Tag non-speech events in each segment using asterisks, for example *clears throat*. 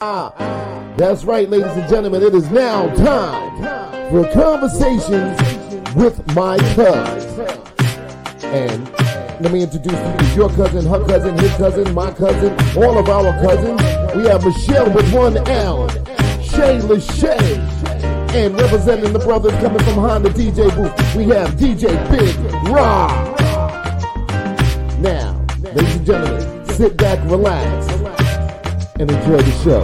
That's right, ladies and gentlemen. It is now time for conversations with my cousin. And let me introduce you to your cousin, her cousin, his cousin, my cousin, all of our cousins. We have Michelle with one L, Shayla Shay, and representing the brothers coming from Honda DJ booth, we have DJ Big Rock. Now, ladies and gentlemen, sit back, relax, and enjoy the show.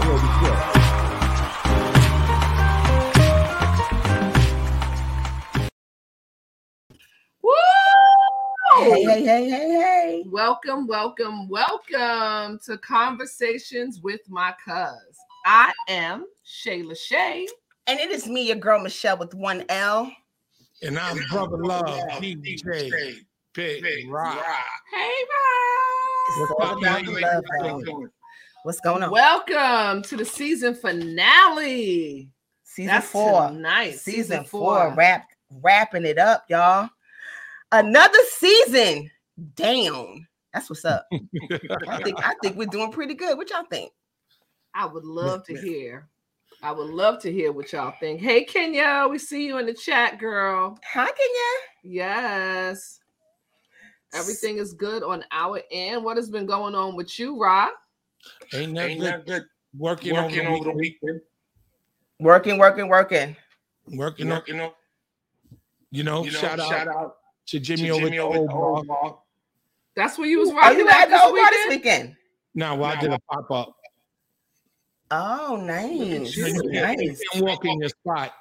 Woo! Hey, hey, hey, hey, hey. Welcome, welcome, welcome to Conversations with My Cuz. I am Shayla Shay. And it is me, your girl Michelle with one L. And I'm Brother Love, DJ Big Rock. Hey, It's Rob. all love, y'all. What's going on? Welcome to the season finale. season That's four. Nice. Season four. Wrap, wrapping it up, y'all. Another season down. That's what's up. I *laughs* think I think we're doing pretty good. What y'all think? I would love to hear. I would love to hear what y'all think. Hey, Kenya, we see you in the chat, girl. Hi, Kenya. Yes. Everything is good on our end. What has been going on with you, Rob? Ain't nothing good. Working, over the weekend. Working, working, working. Working, on, you know, you know, you know, shout, out out to to Jimmy, over Jimmy the over old the old bar. That's where you was Are you at at the this this weekend? weekend? Now, well, I did a pop up. Oh, nice. You, Nice. can walk in your spot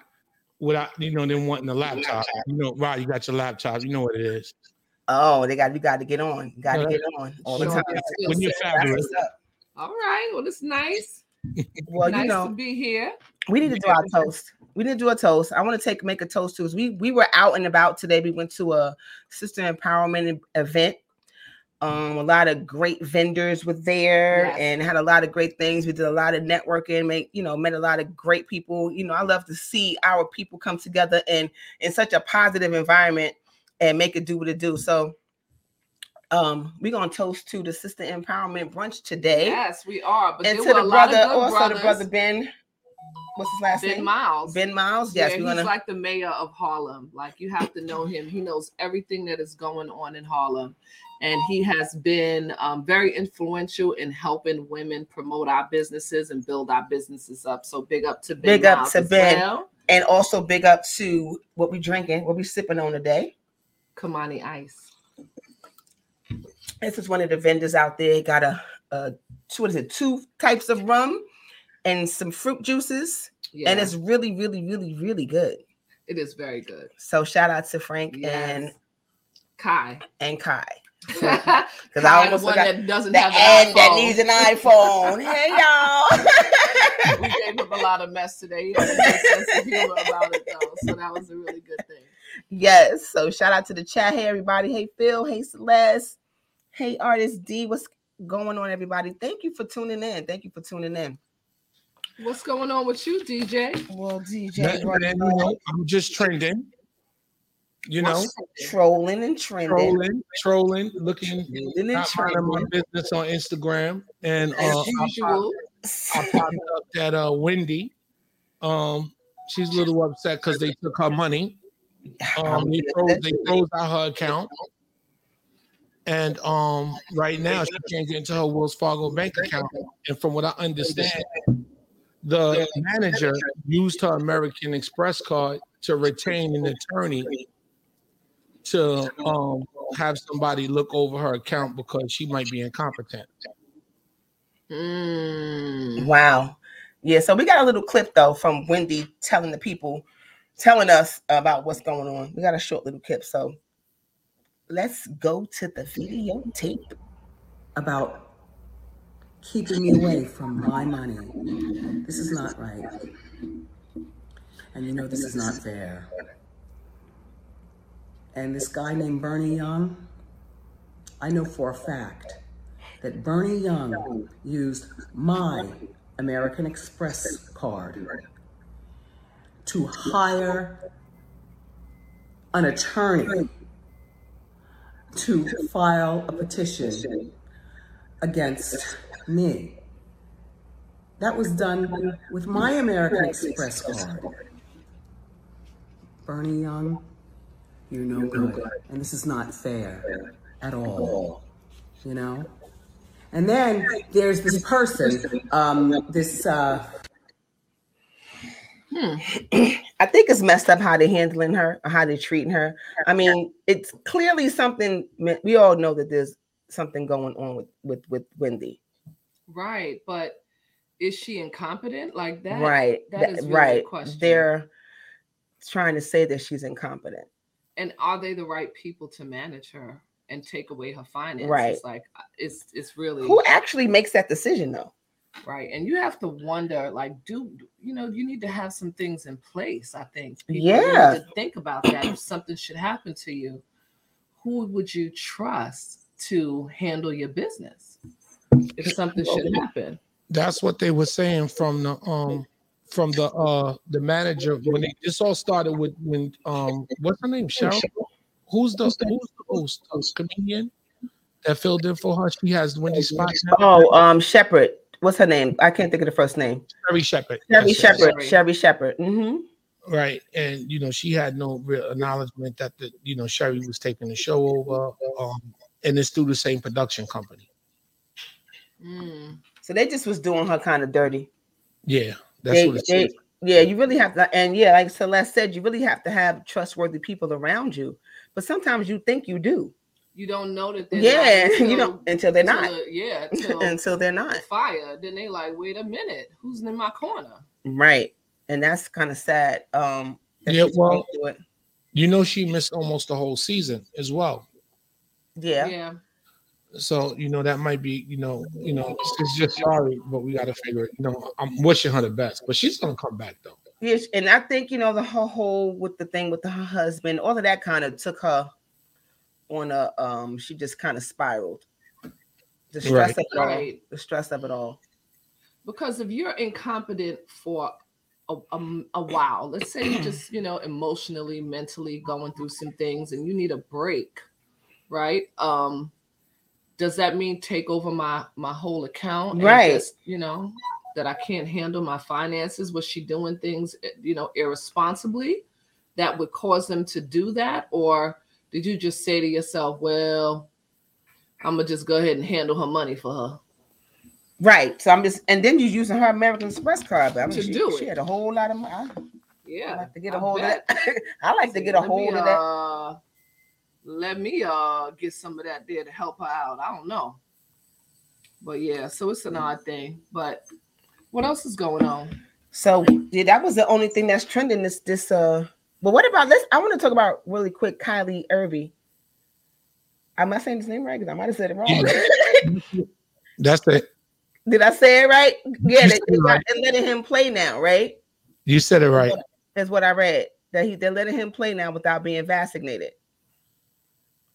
without, you know, them wanting the laptop. You know, Rod, you got your laptop. You know what it is. Oh, they got you got to get on. Got to get on all the time. When you're good. That's fabulous. All right. Well, it's nice. *laughs* Well, nice you know, to be here. we need to do our toast. We need to do a toast. I want to take make a toast too. We we were out and about today. We went to a sister empowerment event. Um, a lot of great vendors were there Yes. and had a lot of great things. We did a lot of networking, make you know, met a lot of great people. You know, I love to see our people come together and in such a positive environment and make it do what it do. So um we're gonna toast to the sister empowerment brunch today. Yes, we are. But and to the brother, also brothers. the brother Ben. What's his last Ben name? Miles. Ben Miles. Yes, yeah, he's gonna. like the mayor of Harlem. Like you have to know him. He knows everything that is going on in Harlem, and he has been um, very influential in helping women promote our businesses and build our businesses up. So big up to Ben. Big up Miles to as Ben. well. and also big up to what we drinking, what we sipping on today. Kamani Ice. This is one of the vendors out there. Got a, a two, what is it? Two types of rum and some fruit juices, Yeah, and it's really, really, really, really good. it is very good. So shout out to Frank Yes. Kai. and and Kai. *laughs* Because I almost one that doesn't have ad an that needs an iPhone. hey *laughs* y'all. we gave him a lot of mess today. He had a good sense of humor about it though, so that was a really good thing. Yes. So shout out to the chat. Hey, everybody. Hey, Phil. Hey, Celeste. Hey, Artist D. What's going on, everybody? Thank you for tuning in. Thank you for tuning in. What's going on with you, DJ? Well, DJ, Nothing, you know, I'm just trending. You know, trolling and trending. trolling, trolling, looking, Trolling and not minding my business on Instagram, and uh, As I, usual. I popped up that uh, Wendy, um, she's a little upset because they took her money. Um, they froze, they froze out her account, and um, right now she *laughs* can't get into her Wells Fargo bank account. And from what I understand, the manager used her American Express card to retain an attorney to um, have somebody look over her account because she might be incompetent. Mm. Wow. Yeah, so we got a little clip though from Wendy telling the people, telling us about what's going on. We got a short little clip, so let's go to the videotape. about keeping me away from my money. This is not right. And you know, this is not fair. And this guy named Bernie Young, I know for a fact that Bernie Young used my American Express card to hire an attorney to file a petition against me. That was done with my American Express card. Bernie Young, you're no good. And this is not fair at all. You know? And then there's this person, um, this uh, *clears throat* I think it's messed up how they're handling her, or how they're treating her. I mean, it's clearly something. We all know that there's something going on with with with Wendy. Right, but is she incompetent like that? right, that that- is really right. the question. They're trying to say that she's incompetent. and are they the right people to manage her and take away her finances? Right. Like uh, it's it's really Who actually makes that decision though? Right. And you have to wonder, like, do you know you need to have some things in place? I think People Yeah. need to think about that. If something should happen to you, who would you trust to handle your business if something should happen? That's what they were saying from the um from the uh the manager when they, this all started with when um what's her name Cheryl who's the who's the host comedian that filled in for her she has Wendy spot now Oh, um, Shepherd. What's her name? I can't think of the first name. Sherri Shepherd. Sherri Shepherd. Sherri. Shepherd. Mm-hmm. right and you know she had no real acknowledgement that the you know Sherri was taking the show over um and it's through the same production company Mm. So they just was doing her kind of dirty. yeah that's They- what it's they- yeah, you really have to, and yeah, like Celeste said, you really have to have trustworthy people around you. But sometimes you think you do. You don't know that they're Yeah, not *laughs* you until- know, until they're until not. the- yeah, *laughs* until until they're not. fire. Then they like, wait a minute, who's in my corner? Right. And that's kind of sad. Um Yeah, well- it. you know she missed almost the whole season as well yeah. yeah. So you know that might be you know you know it's, it's just sorry, but we got to figure it. You know, I'm wishing her the best, but she's gonna come back though. Yes, and I think you know the whole, whole with the thing with the, her husband, all of that kind of took her on a um. She just kind of spiraled. The stress Right. of it all. Right. The stress of it all. Because if you're incompetent for a, a, a while, let's say you just, you know, emotionally, mentally going through some things and you need a break, right? Um, does that mean take over my my whole account? and Right. just, you know, that I can't handle my finances? Was she doing things, eh, you know, irresponsibly that would cause them to do that? Or did you just say to yourself, well, I'm gonna just go ahead and handle her money for her? Right. So I'm just, and then you're using her American Express card, but I mean, she, do she it. had a whole lot of money. Yeah. I like to get a I hold bet. of that. *laughs* I like to get a hold me, of that. Uh, let me uh get some of that there to help her out. I don't know. But yeah, so it's an odd thing. But what else is going on? So yeah, that was the only thing that's trending this this uh. But what about let's? I want to talk about really quick Kyrie Irving. Am I saying his name right? Because I might have said it wrong. *laughs* That's it. Did I say it right? Yeah, they, they right. they're letting him play now, right? You said it right. That's what I read. That he they're letting him play now without being vaccinated.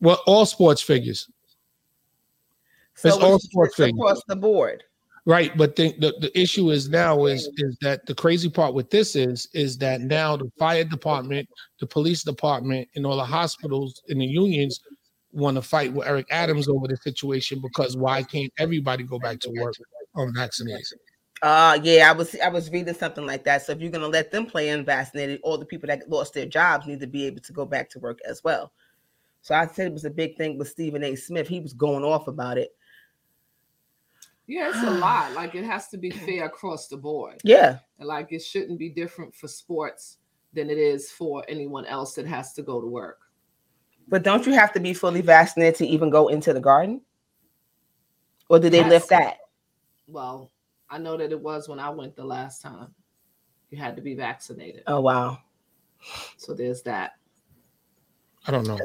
Well, all sports figures, So It's all sports things. across the board. Right? But the, the the issue is now is is that the crazy part with this is is that now the fire department, the police department, and all the hospitals and the unions want to fight with Eric Adams over the situation because why can't everybody go back to work on unvaccinated? Uh yeah, I was I was reading something like that. So if you're gonna let them play unvaccinated, all the people that lost their jobs need to be able to go back to work as well. So I said it was a big thing with Stephen A. Smith. He was going off about it. Yeah, it's a *sighs* lot. Like it has to be fair across the board. Yeah, And like it shouldn't be different for sports than it is for anyone else that has to go to work. but don't you have to be fully vaccinated to even go into the garden? Or did they Yes. lift that? Well, I know that it was when I went the last time. You had to be vaccinated. Oh wow. So there's that. I don't know.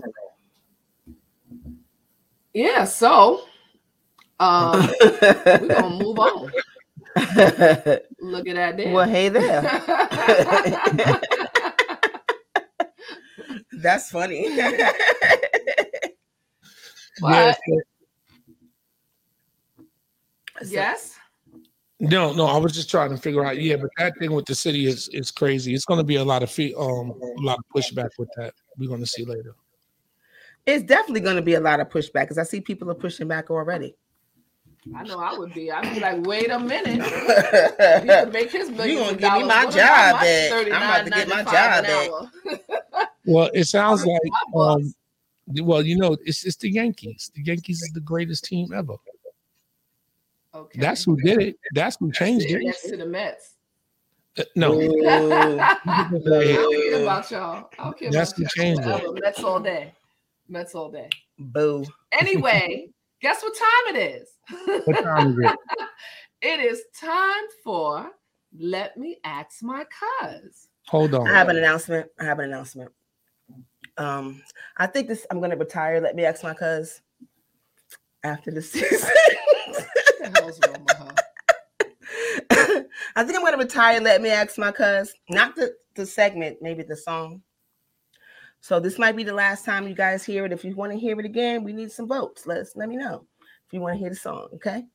Yeah, so um we're gonna move on. *laughs* Look at that there. well, hey there. *laughs* That's funny. *laughs* But- Yeah, yes. No, no, I was just trying to figure out. Yeah, but that thing with the city is is crazy. It's going to be a lot of fee, um, a lot of pushback with that. We're going to see later. it's definitely going to be a lot of pushback because I see people are pushing back already. I know I would be. I'd be like, wait a minute. *laughs* He could make his you millions gonna give me my What job back? I'm about to get my job back. *laughs* Well, it sounds like um, well, you know, it's it's the Yankees. The Yankees is the greatest team ever. Okay. That's who did it. That's who changed it. next to the Mets. Uh, No, Ooh. *laughs* I don't care about y'all. I don't care That's about the y'all. change, Mets all day. Mets all day. Boo. Anyway, guess what time it is? what time is it? *laughs* It is time for Let Me Ask My Cuz. Hold on. I have an announcement. I have an announcement. Um, I think this. I'm gonna retire. Let me ask my cuz after the season. *laughs* The hell's wrong with her? *laughs* I think I'm gonna retire. Let me ask my cuz. Not the the segment, maybe the song. So this might be the last time you guys hear it. If you want to hear it again, we need some votes. Let us let me know if you want to hear the song. Okay.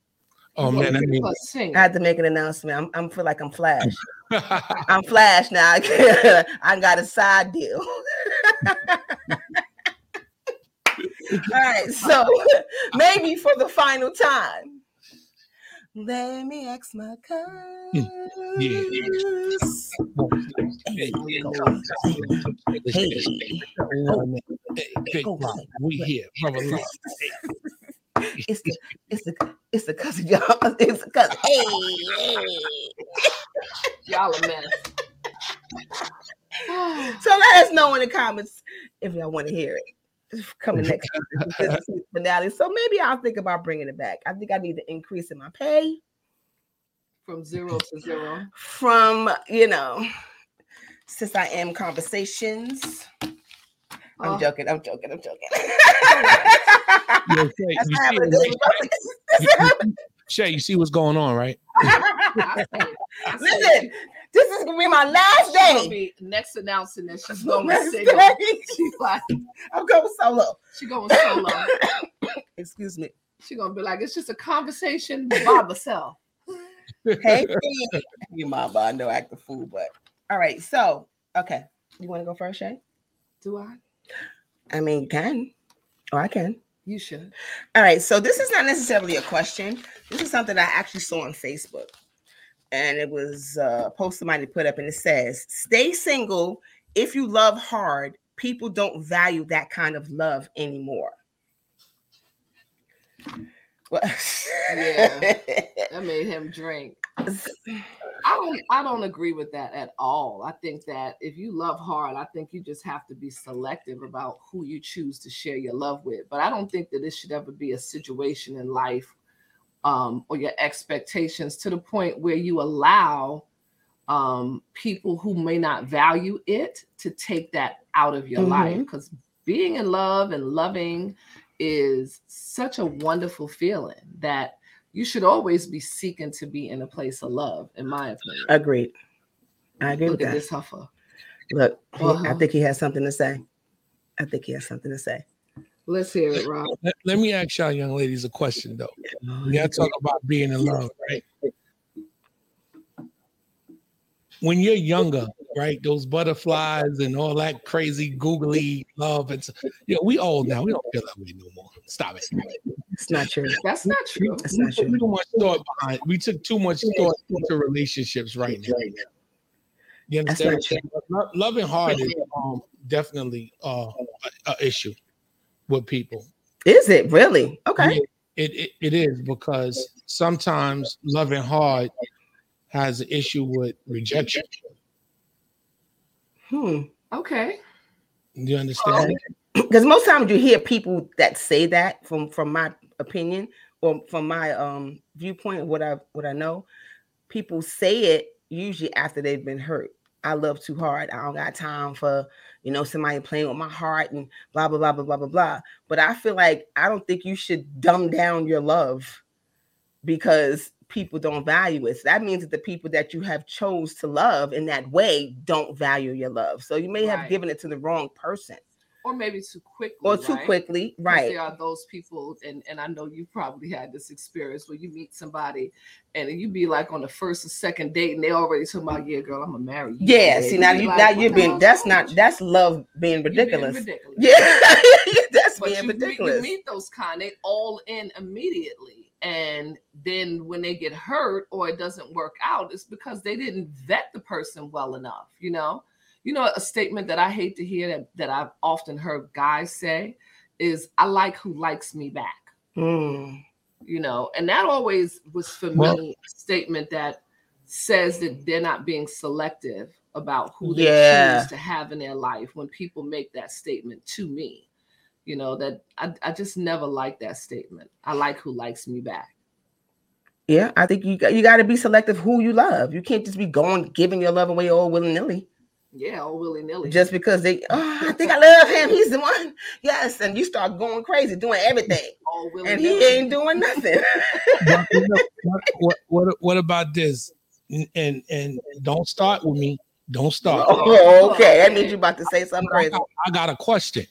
Oh man, I mean, sing. I had to make an announcement. I'm I'm feel like I'm Flash. *laughs* I'm Flash now. *laughs* I got a side deal. *laughs* All right, so maybe for the final time, let me ask my cuz. Yeah. Hey, Big we here, brother. Love. it's the it's the it's the cousin y'all. *laughs* It's the cousin. Hey, Y'all a mess. So let us know in the comments if y'all want to hear it. Coming next *laughs* week, this is the finale. So maybe I'll think about bringing it back. I think I need to increase in my pay From zero to zero. from you know, since I am conversations. I'm Oh. joking. I'm joking. I'm joking. *laughs* Shay, you see, happened. what- That's what happened. Shay, you see what's going on, right? *laughs* I say- I say Listen, this is gonna be my last she's gonna day. be next announcing that she's *laughs* going single. She's like, I'm going solo. she going solo. *coughs* Excuse me. She gonna be like, it's just a conversation by myself. Hey, you mama, I know I act a fool, but all right. So, okay, you want to go first, Shay? Do I? I mean, can, or I can. You should. All right. So this is not necessarily a question. This is something I actually saw on Facebook, and it was uh, a post somebody put up, and it says, "Stay single if you love hard. People don't value that kind of love anymore." Well, Yeah. *laughs* That made him drink. I don't I don't agree with that at all. I think that if you love hard, I think you just have to be selective about who you choose to share your love with. But I don't think that this should ever be a situation in life um, or your expectations to the point where you allow um, people who may not value it to take that out of your life. Mhm. Because being in love and loving is such a wonderful feeling that you should always be seeking to be in a place of love, in my opinion. Agreed. I agree Look with at that. this huffer. Look, I Uh-huh. think he has something to say. I think he has something to say. Let's hear it, Rob. Let, let me ask y'all young ladies a question though. We gotta talk about being in love, right? When you're younger, right? Those butterflies and all that crazy googly love and so, you know, we old now. We don't feel that way no more. Stop it. It's not true. That's not true. That's We not took true. too much thought behind. We took too much thought into relationships right now. You understand? Loving hard is um, definitely uh, a, a issue with people. Is it really? Okay. Yeah, it, it it is because sometimes loving hard has an issue with rejection. Hmm. Okay. Do You understand? *clears throat* Because most times you hear people that say that from from my opinion or from my um viewpoint, what I what I know, people say it usually after they've been hurt. I love too hard. I don't got time for you know somebody playing with my heart and blah blah blah blah blah blah blah. But I feel like I don't think you should dumb down your love because people don't value it. So that means that the people that you have chose to love in that way don't value your love. So you may have Right. given it to the wrong person Or maybe too quickly. or too right? quickly, right? There are those people, and, and I know you probably had this experience where you meet somebody and you be like on the first or second date and they already talking about, yeah, girl, I'm gonna marry you. Yeah, And see now be you like, now you're being that's not you? that's love being You being ridiculous. ridiculous. Yeah, *laughs* that's But being you, meet- ridiculous. you meet those kind, they all in immediately. and then when they get hurt or it doesn't work out, it's because they didn't vet the person well enough, you know. You know, a statement that I hate to hear that, that I've often heard guys say is, I like who likes me back. Mm. You know, and that always was for Well- me a statement that says that they're not being selective about who they Yeah. choose to have in their life when people make that statement to me. You know, that I, I just never like that statement. I like who likes me back. Yeah, I think you got, you got to be selective who you love. You can't just be going giving your love away all willy nilly Yeah, all willy nilly. just because they. Oh, I think I love him. He's the one. *laughs* Yes, and you start going crazy, doing everything, all willy and he ain't doing nothing. But, you know, what, what, what, what about this? And, and and don't start with me. Don't start. oh, okay. That means you about to say something I crazy. got, I got a question.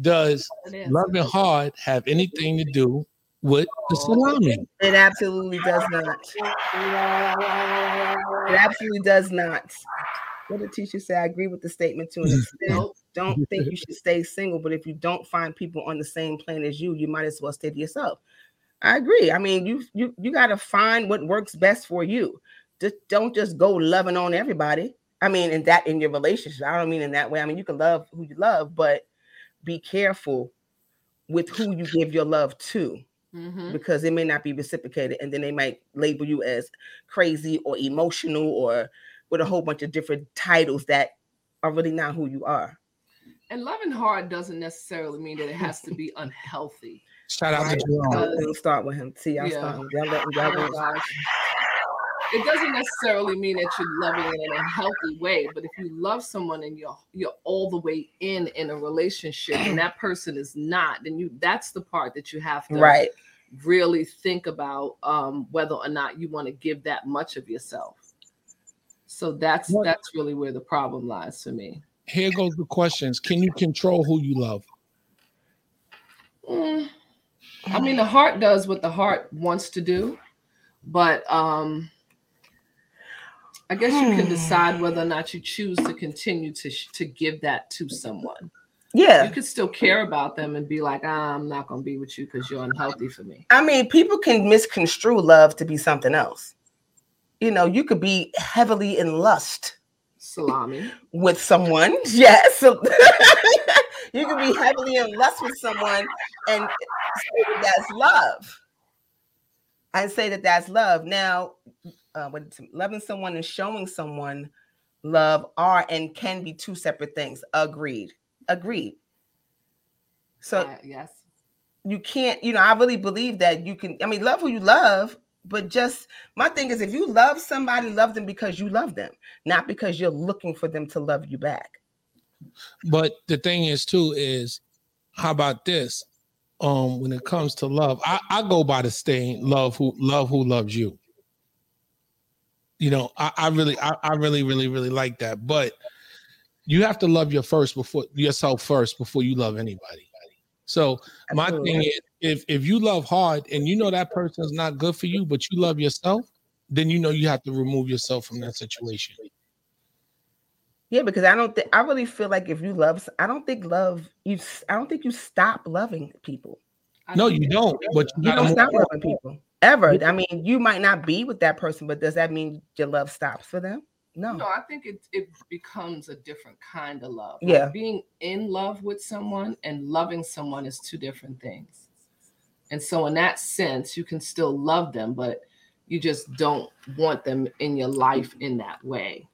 Does It is. loving hard have anything to do with the oh. salami? It absolutely does not. *laughs* It absolutely does not. What did teacher say? I agree with the statement to an extent. Don't think you should stay single, but if you don't find people on the same plane as you, you might as well stay to yourself. I agree. I mean, you you you got to find what works best for you. Just don't just go loving on everybody. I mean, in that in your relationship, I don't mean in that way. I mean, you can love who you love, but be careful with who you give your love to Mhm. because it may not be reciprocated and then they might label you as crazy or emotional or with a whole bunch of different titles that are really not who you are And loving hard doesn't necessarily mean that it has to be *laughs* unhealthy. Shout out to Jerome. Uh, don't start with him see y'all Yeah. starting y'all letting Oh y'all my go. It doesn't necessarily mean that you're loving in a healthy way, but if you love someone and you're you're all the way in in a relationship and that person is not, then you that's the part that you have to right really think about um, whether or not you want to give that much of yourself. So that's What- that's really where the problem lies for me. Here goes the questions. Can you control who you love? Mm, I mean, the heart does what the heart wants to do, but um, I guess you can decide whether or not you choose to continue to sh- to give that to someone. Yeah, you yeah could still care about them and be like, ah, I'm not going to be with you because you're unhealthy for me. i mean people can misconstrue love to be something else you know you could be heavily in lust Salami. with someone. Yes. *laughs* You can be heavily in lust with someone and say that that's love. And say that that's love. Now uh, loving someone and showing someone love are and can be two separate things. Agreed. Agreed. So Uh, yes. you can't you know i really believe that you can i mean love who you love but just my thing is if you love somebody love them because you love them not because you're looking for them to love you back But the thing is, too, is how about this? Um, when it comes to love, I, I go by the saying, "Love who love who loves you." You know, I, I really, I, I really, really, really like that. But you have to love your first before yourself first before you love anybody. So my Absolutely. thing is, if if you love hard and you know that person is not good for you, but you love yourself, then you know you have to remove yourself from that situation. Yeah, because I don't think I really feel like if you love, I don't think love you. I don't think you stop loving people. I No, you don't. But you You don't move stop on. loving people ever. I mean, you might not be with that person, but does that mean your love stops for them? No. No, I think it it becomes a different kind of love. Like, Yeah. being in love with someone and loving someone is two different things. And so, in that sense, you can still love them, but you just don't want them in your life in that way.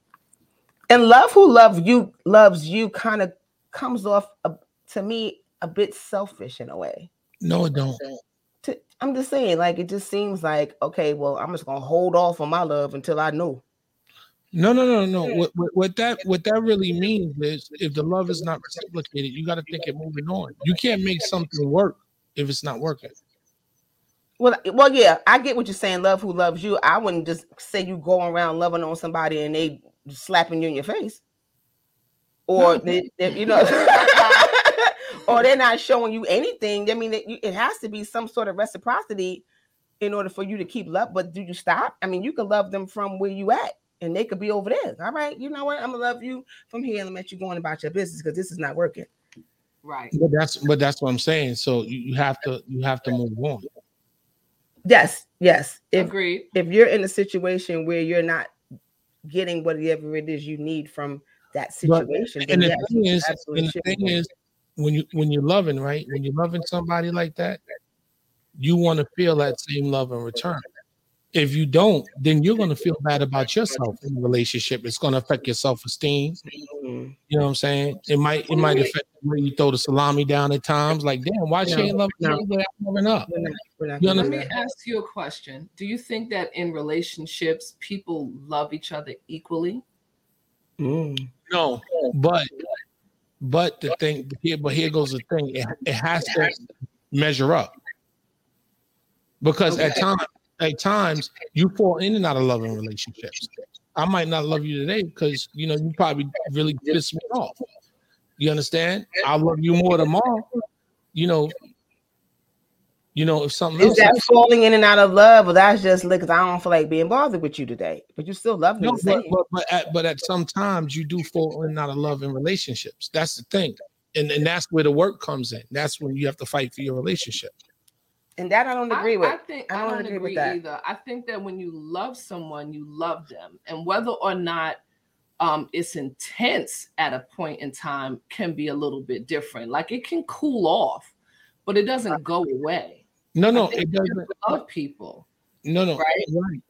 And love who love you loves you kind of comes off a, to me a bit selfish in a way. No, it don't. To, I'm just saying, like it just seems like okay, well, I'm just gonna hold off on my love until I know. No, no, no, no. What, what, what that what that really means is if the love is not reciprocated, you got to think it moving on. You can't make something work if it's not working. Well, well, yeah, I get what you're saying. Love who loves you. I wouldn't just say you go around loving on somebody and they slapping you in your face, or they, they- you know, *laughs* *laughs* or they're not showing you anything. I mean, it, it has to be some sort of reciprocity in order for you to keep love. But do you stop? I mean, you can love them from where you at, and they could be over there. All right, you know what? I'm gonna love you from here and let you go on about your business because this is not working. Right. But that's but that's what I'm saying. So you, you have to you have to move on. Yes, yes. If Agreed. if you're in a situation where you're not getting whatever it is you need from that But- situation, And the yes, thing is, and the should thing is, when you when you're loving, right? When you're loving somebody like that, you want to feel that same love in return. If you don't, then you're going to feel bad about yourself in the relationship. It's going to affect your self-esteem. Mhm. You know what I'm saying? It might it might affect the way you throw the salami down at times. Like, damn, why she ain't loving no. me the I'm loving up? We're not, we're not You gonna Let me ask you a question. Do you think that in relationships, people love each other equally? Mm. No, but but the thing here, but here goes the thing. It, it has to measure up because at times, at times, you fall in and out of loving relationships. I might not love you today because you know you probably really piss me off. You understand? I'll love you more tomorrow. You know. You know, if something Is that falling in and out of love? Well, that's just because I don't feel like being bothered with you today. But you still love me No, but but but at, but at some times you do fall in and out of love in relationships. That's the thing, and and that's where the work comes in. That's when you have to fight for your relationship. And that I don't agree I, with. I think I I don't don't, agree agree, with that. either. I think that when you love someone, you love them, and whether or not um, it's intense at a point in time can be a little bit different. Like it can cool off, but it doesn't go away. No, no, it doesn't. love people. No, no, Right? right.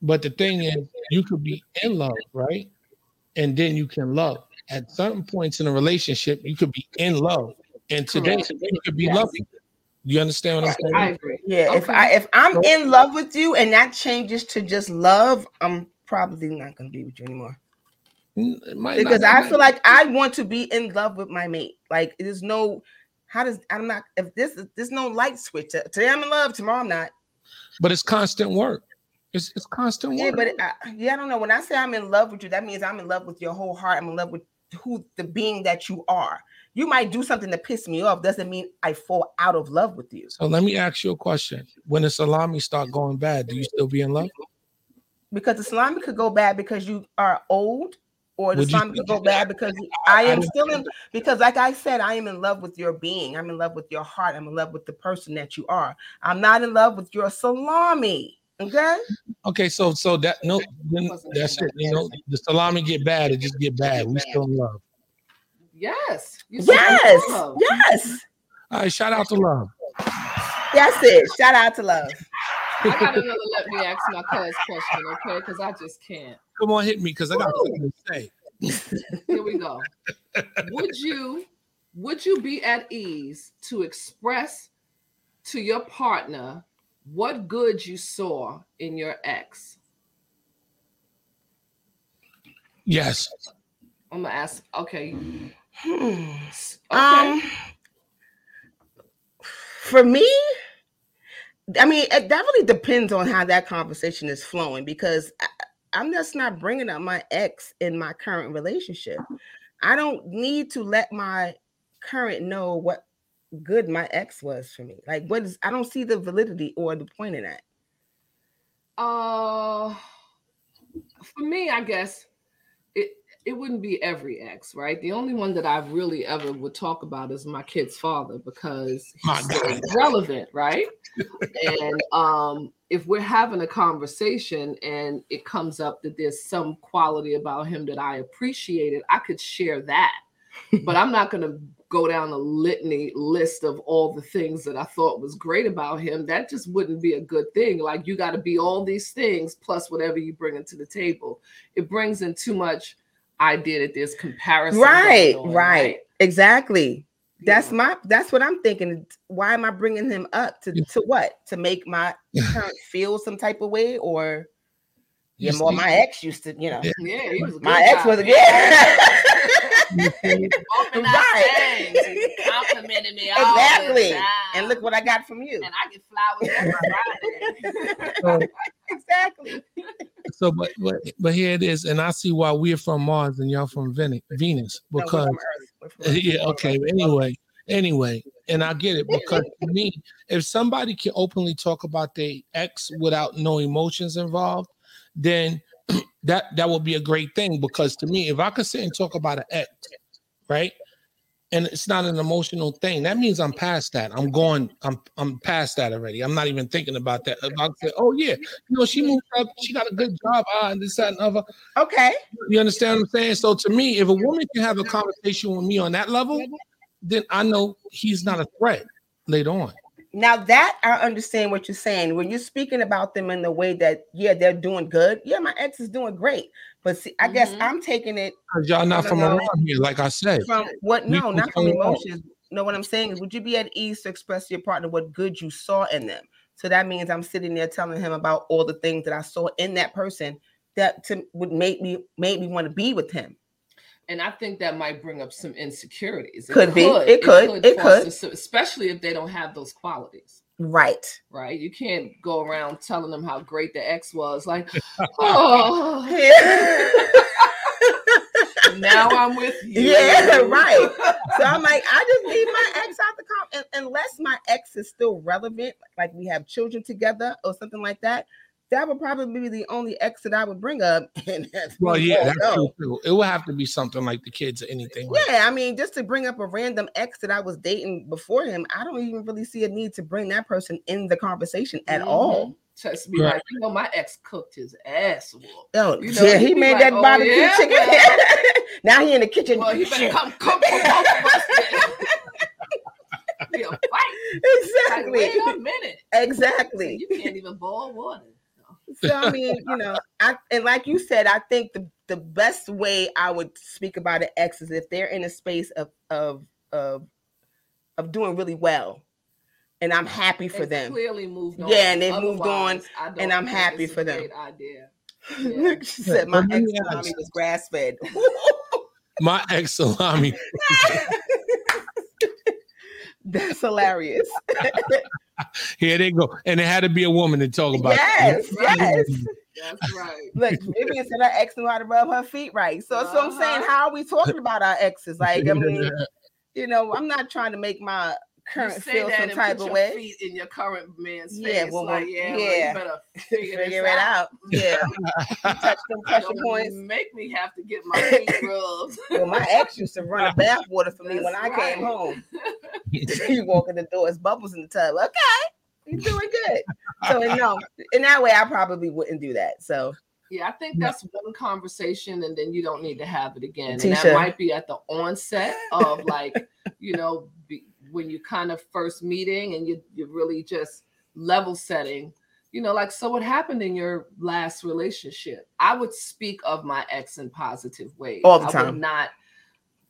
But the thing is, you could be in love, right? And then you can love. At certain points in a relationship, you could be in love, and today Correct. you could be Yes. loving. You understand what I'm saying? I agree. Yeah, if I if I'm in love with you and that changes to just love, I'm probably not gonna be with you anymore. It might Because not- I feel like I want to be in love with my mate. Like there's no how does I'm not if this there's no light switch. Uh, today I'm in love, tomorrow I'm not. but it's constant work. It's it's constant Yeah, but I, yeah, I don't know. When I say I'm in love with you, that means I'm in love with your whole heart. I'm in love with who the being that you are. You might do something to piss me off. Doesn't mean I fall out of love with you. so let me ask you a question: When the salami start going bad, do you still be in love? Because the salami could go bad because you are old, or the Would salami could go bad because I am didn't- still in. Because, like I said, I am in love with your being. I'm in love with your heart. I'm in love with the person that you are. I'm not in love with your salami. Okay. Okay, so so that no, then that's it. You know, the salami get bad, it just get bad. We still in love. Yes. Yes. Yes. All right, shout out to love. That's it. Shout out to love. I got another. Let me ask my cousin's question, okay? Because I just can't. Come on, hit me because I got something to say. Here we go. would you would you be at ease to express to your partner what good you saw in your ex? Yes. I'm gonna ask. Okay. Hmm. Okay. Um, for me, I mean, it, definitely depends on how that conversation is flowing because I, I'm just not bringing up my ex in my current relationship. I don't need to let my current know what good my ex was for me. Like, what is, I don't see the validity or the point in that. Uh, for me, I guess it it wouldn't be every ex, right? The only one that I've really ever would talk about is my kid's father because he's relevant, right? and um, if we're having a conversation and it comes up that there's some quality about him that I appreciated, I could share that. but I'm not going to go down a litany list of all the things that I thought was great about him. That just wouldn't be a good thing. Like you got to be all these things plus whatever you bring into the table. It brings in too much idea that this comparison. Right, going on, right, exactly. That's my that's what I'm thinking. Why am I bringing him up to Yeah. to what? To make my *laughs* parent feel some type of way or You yeah, more my ex used to, you know. Yeah. Yeah, he was a My good ex guy. was yeah. *laughs* you see- *laughs* Open up Right. things. He complimented me all exactly. the. And look what I got from you. and I get flowers every *laughs* Friday. exactly. so, but but but here it is, and I see why we're from Mars and y'all from Ven- Venus No, we're because from Earth. We're from *laughs* Earth. yeah, okay. Anyway, anyway, and I get it because to me, if somebody can openly talk about their ex without no emotions involved, then that that would be a great thing. Because to me, if I could sit and talk about an ex, right, and it's not an emotional thing. That means I'm past that. I'm going. I'm I'm past that already. I'm not even thinking about that. About say, oh yeah, you know, she moved up. She got a good job. Ah, and this that and other. Okay. You understand what I'm saying? So to me, if a woman can have a conversation with me on that level, then I know he's not a threat later on. Now that I understand what you're saying, when you're speaking about them in the way that yeah they're doing good, yeah my ex is doing great, but see I guess Mhm. I'm taking it Because y'all not from no, no. around here, like I said. from what no can not from tell them all. emotions. No, what I'm saying is, would you be at ease to express to your partner what good you saw in them? So that means I'm sitting there telling him about all the things that I saw in that person that to, would make me make me want to be with him. And I think that might bring up some insecurities. It Could be. It could. It could. some- especially if they don't have those qualities. Right. Right, you can't go around telling them how great the ex was. Like, *laughs* oh, *laughs* now I'm with you. Yeah, right. So I'm like, I just leave my ex out the com un- unless my ex is still relevant, like we have children together or something like that. That would probably be the only ex that I would bring up. *laughs* And that's Well, yeah, that's no. true too. It would have to be something like the kids or anything. Like Yeah, I mean, just to bring up a random ex that I was dating before him, I don't even really see a need to bring that person in the conversation at Mhm. all. Just be Right. like, you know, my ex cooked his ass. Wolf. Oh, You know, yeah, he'd he be made like, that "Oh, barbecue yeah, chicken. well." *laughs* now he in the kitchen. Well, he better come cook for both of us. then. Be a fight. *laughs* Like, exactly. wait a minute. Exactly. You can't even boil water. No. So I mean, you know, I and like you said, I think the the best way I would speak about an ex is if they're in a space of of of of doing really well, and I'm happy for They've them. Clearly moved on. Yeah, and they've moved on, Otherwise, I don't and I'm happy it's a for them. Great idea. *laughs* Look, she said my ex salami was grass fed. my ex salami. *laughs* That's hilarious. *laughs* Here they go, and it had to be a woman to talk about. yes, it. yes. That's right. Look, Vivian said her ex knew how to rub her feet right. So, so I'm saying, Uh-huh. how are we talking about our exes? Like, I mean, *laughs* you know, I'm not trying to make my You current say feel that some type of way. feet in your current man's Yeah, face. well, like, yeah, yeah. Well, you better *laughs* figure, Figure it out. *laughs* Yeah. Touch them *laughs* pressure points. make me have to get my feet rubbed. Well, my ex used to run a bath water for me when I right. came home. you walk in the door, it's bubbles in the tub. Okay, you're doing good. So no, in that way, I probably wouldn't do that. So Yeah, I think that's one conversation, and then you don't need to have it again. And that might be at the onset of like, you know, be, when you kind of first meeting and you you're really just level setting. You know, like so. What happened in your last relationship? I would speak of my ex in positive ways. All the time I would not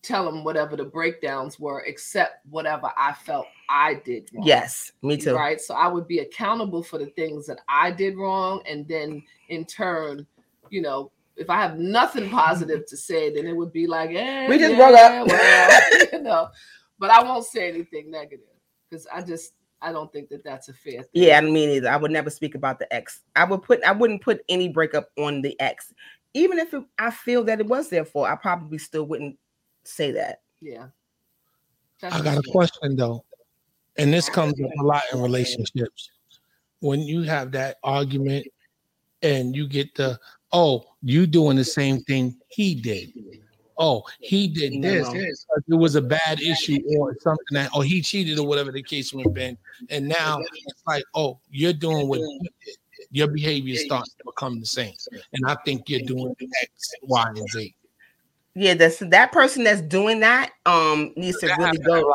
tell him whatever the breakdowns were, except whatever I felt I did wrong. yes, me too. Right. So I would be accountable for the things that I did wrong. And then in turn, you know, if I have nothing positive to say, then it would be like, eh, We just yeah, broke up. well, *laughs* you know, but I won't say anything negative because I just, I don't think that that's a fair thing. Yeah, I don't mean either. I would never speak about the ex. I would put I wouldn't put any breakup on the ex. Even if it, I feel that it was their fault, I probably still wouldn't say that. Yeah. That's I got a just question though, and this comes up a lot in relationships. When you have that argument and you get the, oh, you doing the same thing he did. Oh, he did this. No. It was a bad issue or something that, or he cheated or whatever the case would have been. And now it's like, oh, you're doing what he did. Your behavior starts to become the same. And I think you're doing X, Y, and Z. Yeah, that's that person that's doing that um needs to really go.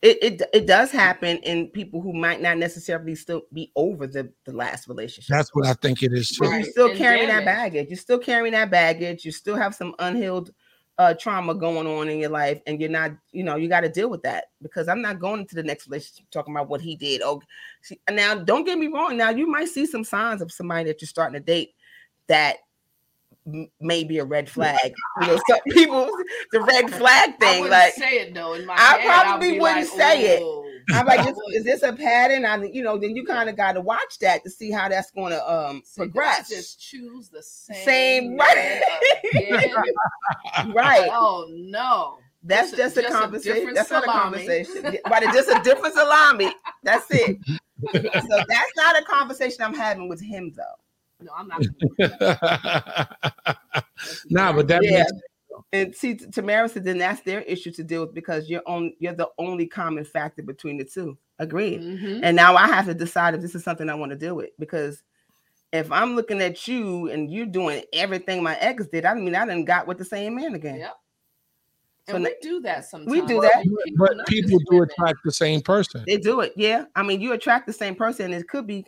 It, it it does happen in people who might not necessarily still be over the the last relationship. That's what I think it is too. But Right. you're still And carrying that baggage. You're still carrying that baggage. You still have some unhealed uh trauma going on in your life, and you're not, you know, you got to deal with that because I'm not going into the next relationship talking about what he did. Oh, see, now don't get me wrong. Now you might see some signs of somebody that you're starting to date that m- may be a red flag. You know, some *laughs* people the red flag thing, wouldn't like say it though. In my I head, probably wouldn't like, say it. I'm like, is, is this a pattern? I, you know, then you kind of got to watch that to see how that's going to um See, did I progress. Just choose the same, Same, right. *laughs* right. Oh no. That's Just just, a- a just a conversation. different That's not a conversation. Yeah, But it's just a different salami. That's it. *laughs* So that's not a conversation I'm having with him, though. No, I'm not. *laughs* gonna do that. nah, but that Yeah. makes And see, T- Tamara said then that's their issue to deal with because you're on you're the only common factor between the two. Agreed. Mhm. And now I have to decide if this is something I want to deal with because if I'm looking at you and you're doing everything my ex did, I mean I didn't got with the same man again. Yep. So And na- we do that sometimes. We do that. But not people do attract the same person. They do it, yeah. I mean, you attract the same person. It could be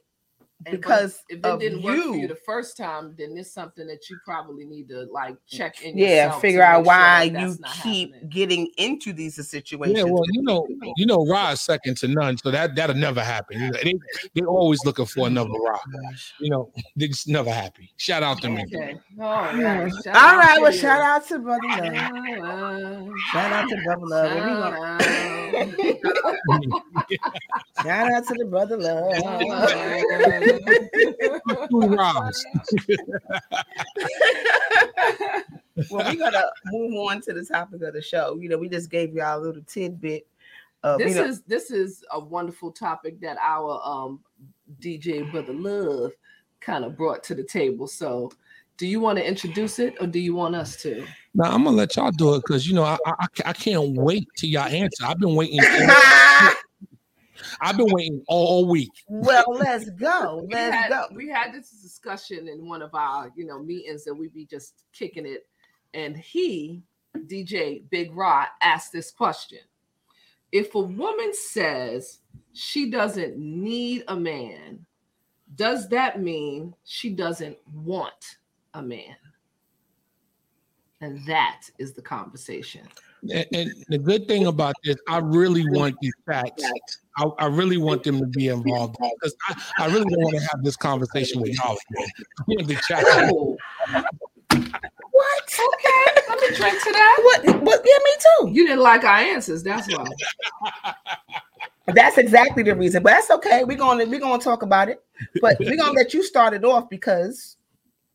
And because if it of didn't work for you you. the first time, then it's something that you probably need to like check in. yeah, figure out why that you keep happening. getting into these situations. Yeah, well, you know, you know, Ra is second to none, so that that'll never happen. You know, they they always looking for oh another Ra. You know, they just never happy. Shout out to me. Okay. All right. All right, well, shout out. out to Brother Love. Shout out to Brother Love. Where *laughs* we shout out. To the Brother Love. *laughs* *laughs* Well, we gotta move on to the topic of the show. You know, we just gave y'all a little tidbit of this you know, is this is a wonderful topic that our um DJ Brother Love kind of brought to the table. So, do you want to introduce it or do you want us to? Now I'm gonna let y'all do it because you know I, I I can't wait till y'all answer. I've been waiting. *laughs* I've been waiting all week. well, let's go. we Let's had, go. we had this discussion in one of our you know meetings that we'd be just kicking it and he dj big rod asked this question if a woman says she doesn't need a man does that mean she doesn't want a man and that is the conversation And, and the good thing about this, I really want these facts. I, I really want them to be involved because I, I really don't want to have this conversation with y'all again. The chat. *laughs* oh What? okay let me drink to that What? What? Yeah, me too. you didn't like our answers that's why *laughs* That's exactly the reason. But that's okay. We're gonna we're gonna talk about it. But we're gonna let you start it off because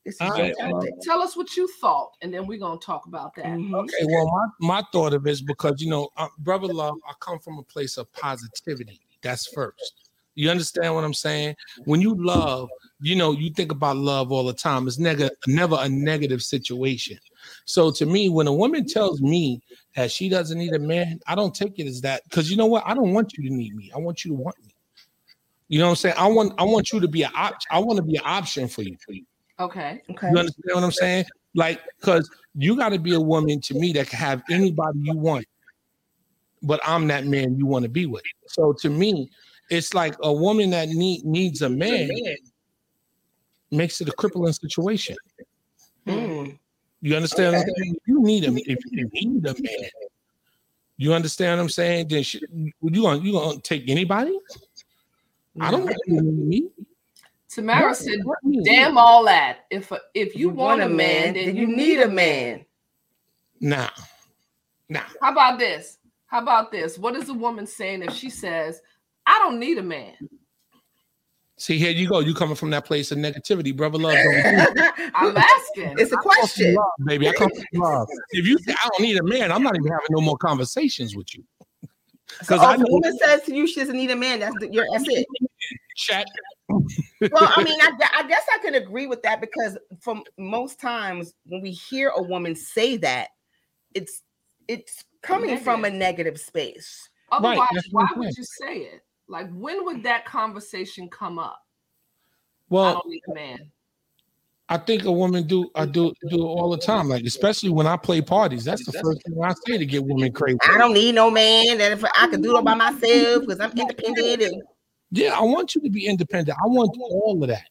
this is right, well, tell us what you thought and then we're going to talk about that Mhm. Okay, well, my, my thought of it is because you know, uh, brother love, I come from a place of positivity. That's first. You understand what I'm saying? When you love, you know, you think about love all the time. It's neg- never a negative situation. So to me, when a woman tells me that she doesn't need a man, I don't take it as that because you know what? I don't want you to need me. I want you to want me. You know what I'm saying? I want I want you to be an option. I want to be an option for you. for you. Okay Okay. You understand what I'm saying? Like, because you got to be a woman to me that can have anybody you want, but I'm that man you want to be with. So to me, it's like a woman that need, needs a man makes it a crippling situation. Mm. You understand? What I'm saying? You need him if you need a man. You understand what I'm saying? Then she, you gonna you gonna take anybody? I don't want you to me. Tamara What- said what damn all that if if you, want, a man, then you need a man. Nah, nah. how about this how about this what is a woman saying if she says i don't need a man See, here you go. You coming from that place of negativity, brother. Love. don't *laughs* i'm asking It's a from question. love, baby. I come from *laughs* love. If you say I don't need a man, I'm not even having no more conversations with you. So Because oh, I if a woman says to you she doesn't need a man, that's the, your that's it. chat. Well, I mean, *laughs* I, I guess I can agree with that because from most times when we hear a woman say that, it's it's coming from a negative space. otherwise that's why what I'm would you say it like when would that conversation come up Well, don't a man I think a woman do I do do it all the time. Like especially when I play parties. That's the first thing I say to get women crazy. I don't need no man. That if I can do it by myself because I'm independent. And, Yeah, I want you to be independent. I want all of that.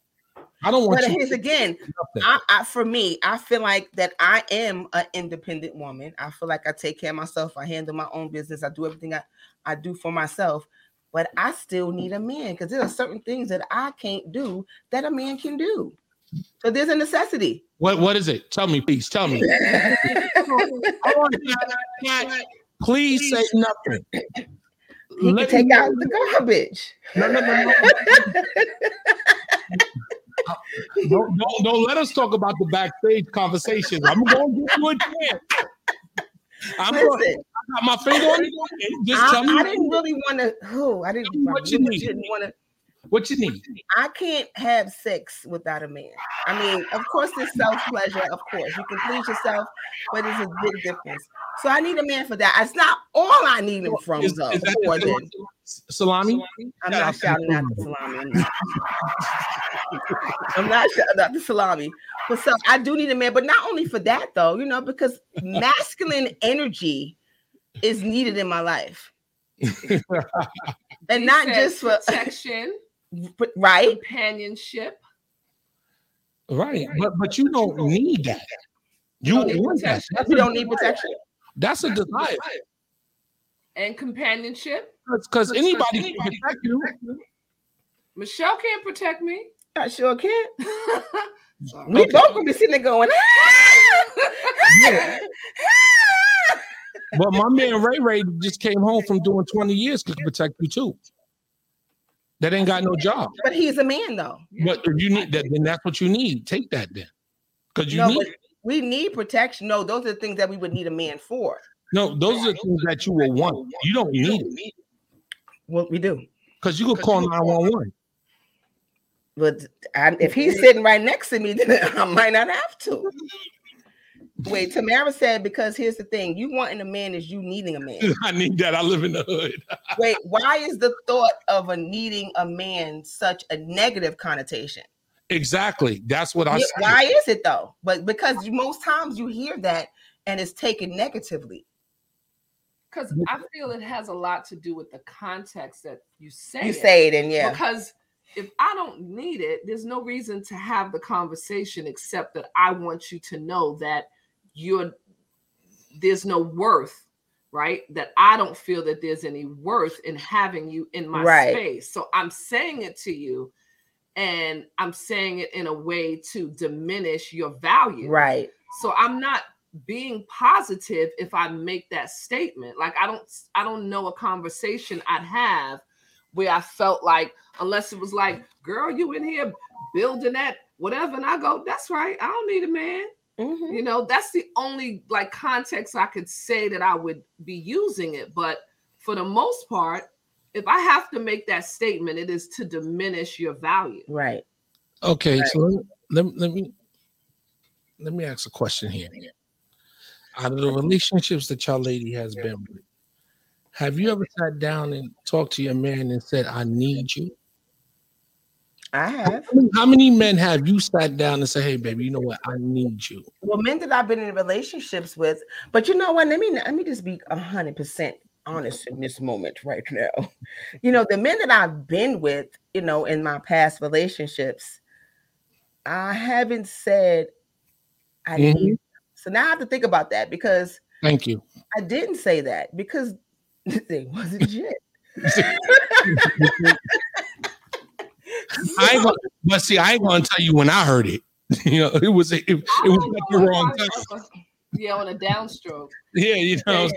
I don't want but here's again. I, I for me, I feel like that I am an independent woman. I feel like I take care of myself. I handle my own business. I do everything I, I do for myself. But I still need a man because there are certain things that I can't do that a man can do. So there's a necessity. What what is it? Tell me, please. Tell me. I want you to- Please say nothing. He can Let take me- out the garbage. No, no, no, no. *laughs* don't, don't, don't let us talk about the backstage conversations. I'm going to give you a chance. I'm going, Listen, I got my finger on it. Just I, tell me. I didn't really want to. Oh, I didn't. What you really didn't want to. What you need? I can't have sex without a man. I mean, of course, there's self pleasure. Of course, you can please yourself, but there's a big difference. So I need a man for that. It's not all I need him from, Is, though. is that for the then. salami? I'm not shouting out the salami. I'm not shouting out the salami. But so I do need a man, but not only for that though, you know, because masculine energy is needed in my life. *laughs* and not said just for protection, but- right. companionship. Right, but but you don't need that. You don't need want that. protection. That's You a, don't need protection. that's a desire. and companionship. Because anybody can protect you. Michelle can't protect me. I sure can. Sorry. *laughs* We both gonna be sitting there going, Yeah. But my man Ray Ray just came home from doing 20 years to protect you too. That ain't got no job. but he's a man though. But if you need that, then that's what you need. Take that then. Because you No, need we need protection. No, those are the things that we would need a man for. no, those are things that you will want. You don't need it. Well, we do. Because you could call 911. But I, if he's sitting right next to me, *laughs* then I might not have to. Wait, Tamara said because here's the thing: you wanting a man is you needing a man. *laughs* I need that. I live in the hood. *laughs* Wait, why is the thought of a needing a man such a negative connotation? Exactly. That's what I Yeah, why is it though? But because most times you hear that and it's taken negatively. Because I feel it has a lot to do with the context that you say. You it. say it, and yeah, Because if I don't need it, there's no reason to have the conversation except that I want you to know that you're there's no worth, right? That I don't feel that there's any worth in having you in my Right. space. So I'm saying it to you and I'm saying it in a way to diminish your value. right. So I'm not being positive if I make that statement. Like I don't I don't know a conversation I'd have where I felt like unless it was like, girl, you in here building that whatever. And I go, that's right. I don't need a man. Mhm. You know, that's the only like context I could say that I would be using it. But for the most part, if I have to make that statement, it is to diminish your value. Right. Okay, so let, let, let me let me ask a question here. Out of the relationships that your lady has been with, have you ever sat down and talked to your man and said, I need you? I have. How many men have you sat down and said, Hey baby, you know what? I need you? Well, men that I've been in relationships with, but you know what? Let me let me just be hundred percent honest in this moment right now. *laughs* You know, the men that I've been with, you know, in my past relationships, I haven't said I Mhm. need. So now I have to think about that because Thank you. I didn't say that because *laughs* they wasn't *laughs* shit. I but see, I ain't gonna tell you when I heard it. *laughs* You know, it was it, it was oh, at the wrong time. Yeah, on a downstroke. Yeah, you know.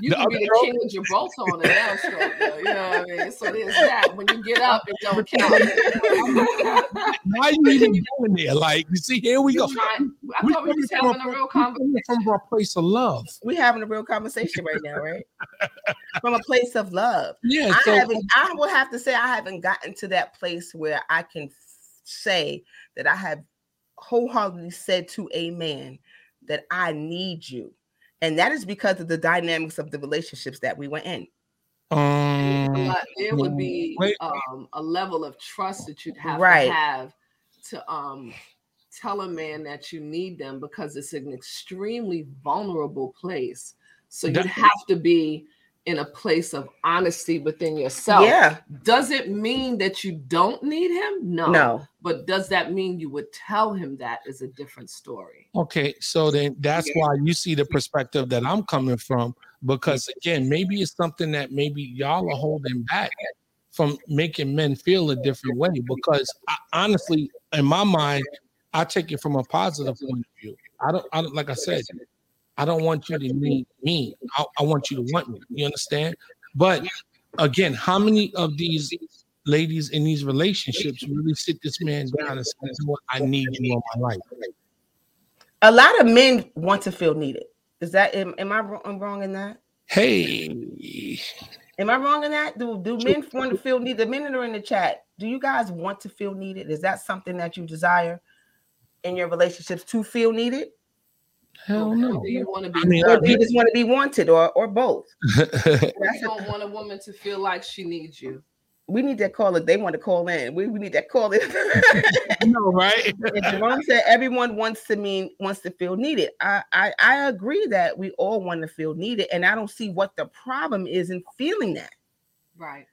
You The can be other the king of Gibraltar on a downstroke, though. You know what I mean? So there's that. When you get up, it don't count. *laughs* Why are you even going there? Like, you see, here we go. Trying- I We thought we was coming having from a real conversation. from our place of love. We're having a real conversation right now, right? From a place of love. Yeah, I so haven't. I will have to say I haven't gotten to that place where I can say that I have wholeheartedly said to a man that I need you, and that is because of the dynamics of the relationships that we were in. A um, There would be um, a level of trust that you'd have Right. to have to um, tell a man that you need them because it's an extremely vulnerable place. So you'd have to be in a place of honesty within yourself. Yeah, Does it mean that you don't need him? No. no, But does that mean you would tell him that is a different story? okay, so then that's why you see the mm-hmm. perspective that I'm coming from. Mm-hmm. Because again, maybe it's something that maybe y'all are holding back from making men feel a different way. Because I, honestly, in my mind, I take it from a positive point of view. I don't, I don't like I said, I don't want you to need me. I, I want you to want me. You understand? But again, how many of these ladies in these relationships really sit this man down and say, what? I need you in my life? a lot of men want to feel needed. Is that am, am I wrong, I'm wrong in that? Hey, Am I wrong in that? Do do men want to feel needed? The men that are in the chat, do you guys want to feel needed? Is that something that you desire in your relationships to feel needed? Hell no. Do you want to be? I mean, Or do you just want to be wanted or or both? *laughs* you don't want a woman to feel like she needs you. We need that call it. They want to call in. We, we need that call *laughs* in. no, right? and Jerome said everyone wants to mean wants to feel needed. I, I I agree that we all want to feel needed, and I don't see what the problem is in feeling that. Right.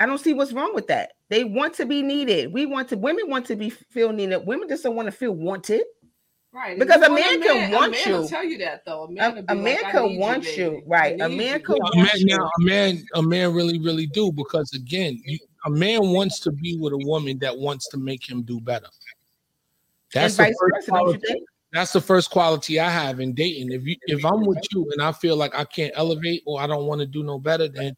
I don't see what's wrong with that. They want to be needed. We want to. Women want to be feel needed. Women just don't want to feel wanted. Right. Because You a want man can want a man you. Will tell you that though. A A, man, will be a man like, I could want baby. you, right? I A need man you. could a want man, you. now, a man, a man really, really do because again, you, a man wants to be with a woman that wants to make him do better. That's the first versa, quality. That's the first quality I have in dating. If you, if I'm with you and I feel like I can't elevate or I don't want to do no better, then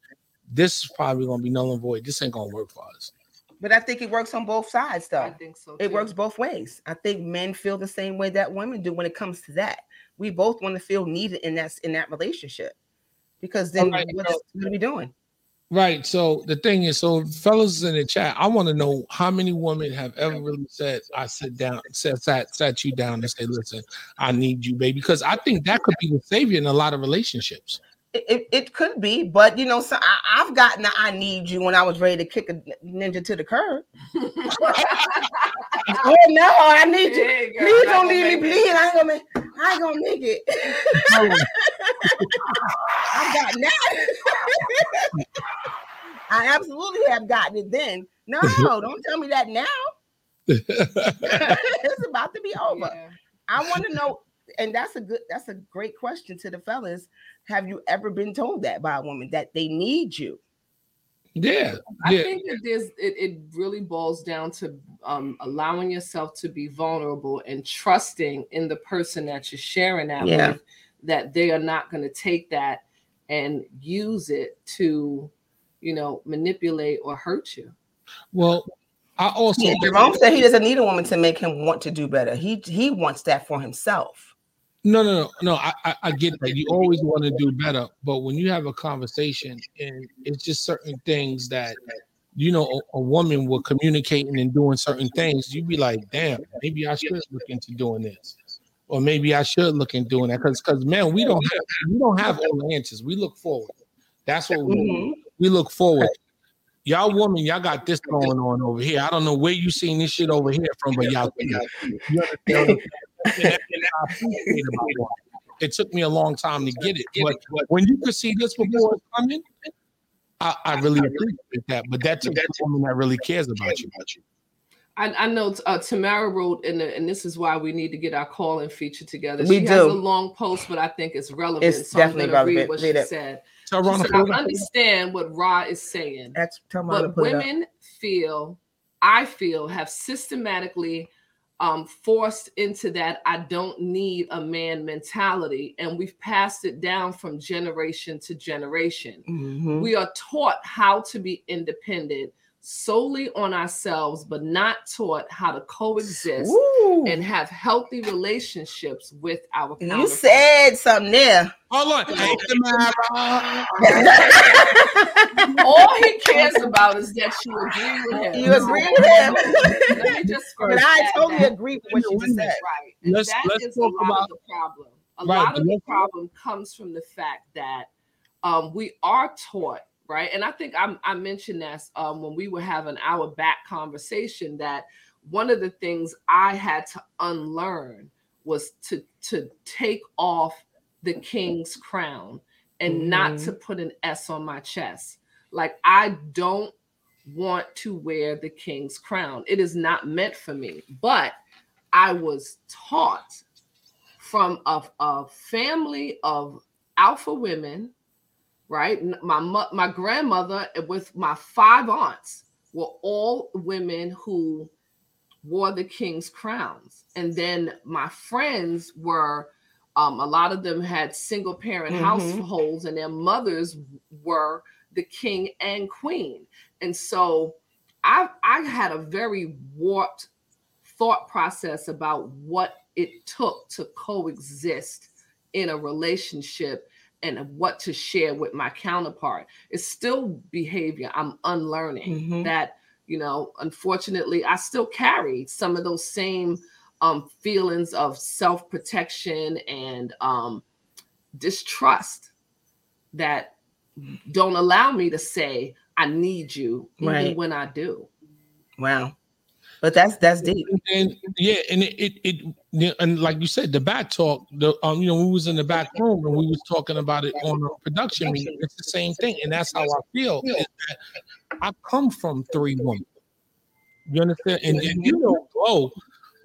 this is probably gonna be null and void. This ain't gonna work for us. But I think it works on both sides, though. I think so. It works both ways. I think men feel the same way that women do when it comes to that. We both want to feel needed in that in that relationship, because then Alright, what's, what are we doing? Right. So the thing is, so fellas in the chat, I want to know how many women have ever really said, I sit down, sat, sat, sat you down and say, listen, I need you, baby. Because I think that could be the savior in a lot of relationships. It, it, it could be, but you know, so I, I've gotten the I need you when I was ready to kick a ninja to the curb. *laughs* oh no, I need you. Hey, girl, Please don't gonna leave me make it. bleed. I ain't gonna make, I ain't gonna make it. *laughs* I've gotten that. *laughs* I absolutely have gotten it then. No, don't tell me that now. it's about to be over. Yeah. I want to know, and that's a good, that's a great question to the fellas. Have you ever been told that by a woman that they need you? Yeah. I Yeah. think that there's it, it really boils down to um, allowing yourself to be vulnerable and trusting in the person that you're sharing that Yeah. with, that they are not going to take that and use it to, you know, manipulate or hurt you. Well, I also Yeah, Jerome said he doesn't need a woman to make him want to do better. He he wants that for himself. No, no, no, no. I, I, I get that. You always want to do better, but when you have a conversation and it's just certain things that you know a, a woman will communicating and doing certain things, you'd be like, damn, maybe I should look into doing this, or maybe I should look into doing that. Because, because man, we don't have we don't have all the answers. We look forward. That's what we, Mhm. we look forward. Y'all woman, y'all got this going on over here. I don't know where you seen this shit over here from, but y'all, *laughs* you understand? *laughs* And I appreciate about that. It took me a long time to get it, but when you could see this before it's coming, I, I really *laughs* appreciate that. But that's a woman that really cares about you. I, I know uh, Tamara wrote, in the, and this is why we need to get our call-in feature together. We she has do. a long post, but I think it's relevant. It's so I'm definitely gonna read relevant. what she it. said. So, She said, I understand what Ra is saying. That's tell me how to but put it up. women feel i feel have systematically um, forced into that i don't need a man mentality and we've passed it down from generation to generation Mhm. we are taught how to be independent solely on ourselves but not taught how to coexist Ooh, and have healthy relationships with our you said something there. hold on. *laughs* *laughs* All he cares about is that you agree with him you agree with him? Let me just *laughs* but I totally that. agree with what you just said. Right. And Let's- that let's is talk a lot about- of the problem. A Right, lot of the problem comes from the fact that um, we are taught, right? And I think I, I mentioned this um, when we were having our back conversation that one of the things I had to unlearn was to to take off the king's crown and not Mhm. to put an S on my chest. Like I don't want to wear the king's crown. It is not meant for me. But I was taught from a, a family of alpha women, right? My my grandmother with my five aunts were all women who wore the king's crowns, and then my friends were. Um, a lot of them had single parent Mhm. households, and their mothers were the king and queen. And so I I had a very warped thought process about what it took to coexist in a relationship and what to share with my counterpart. It's still behavior I'm unlearning Mhm. that, you know, unfortunately, I still carry some of those same um, feelings of self protection and um, distrust that don't allow me to say, I need you, even when I do. Wow. But that's that's deep. and yeah, and it, it it and like you said, the back talk, the um, you know, we was in the back room and we was talking about it on the production meeting. It's the same thing, and that's how I feel. is that I come from three women. You understand? And, and you know, Glow,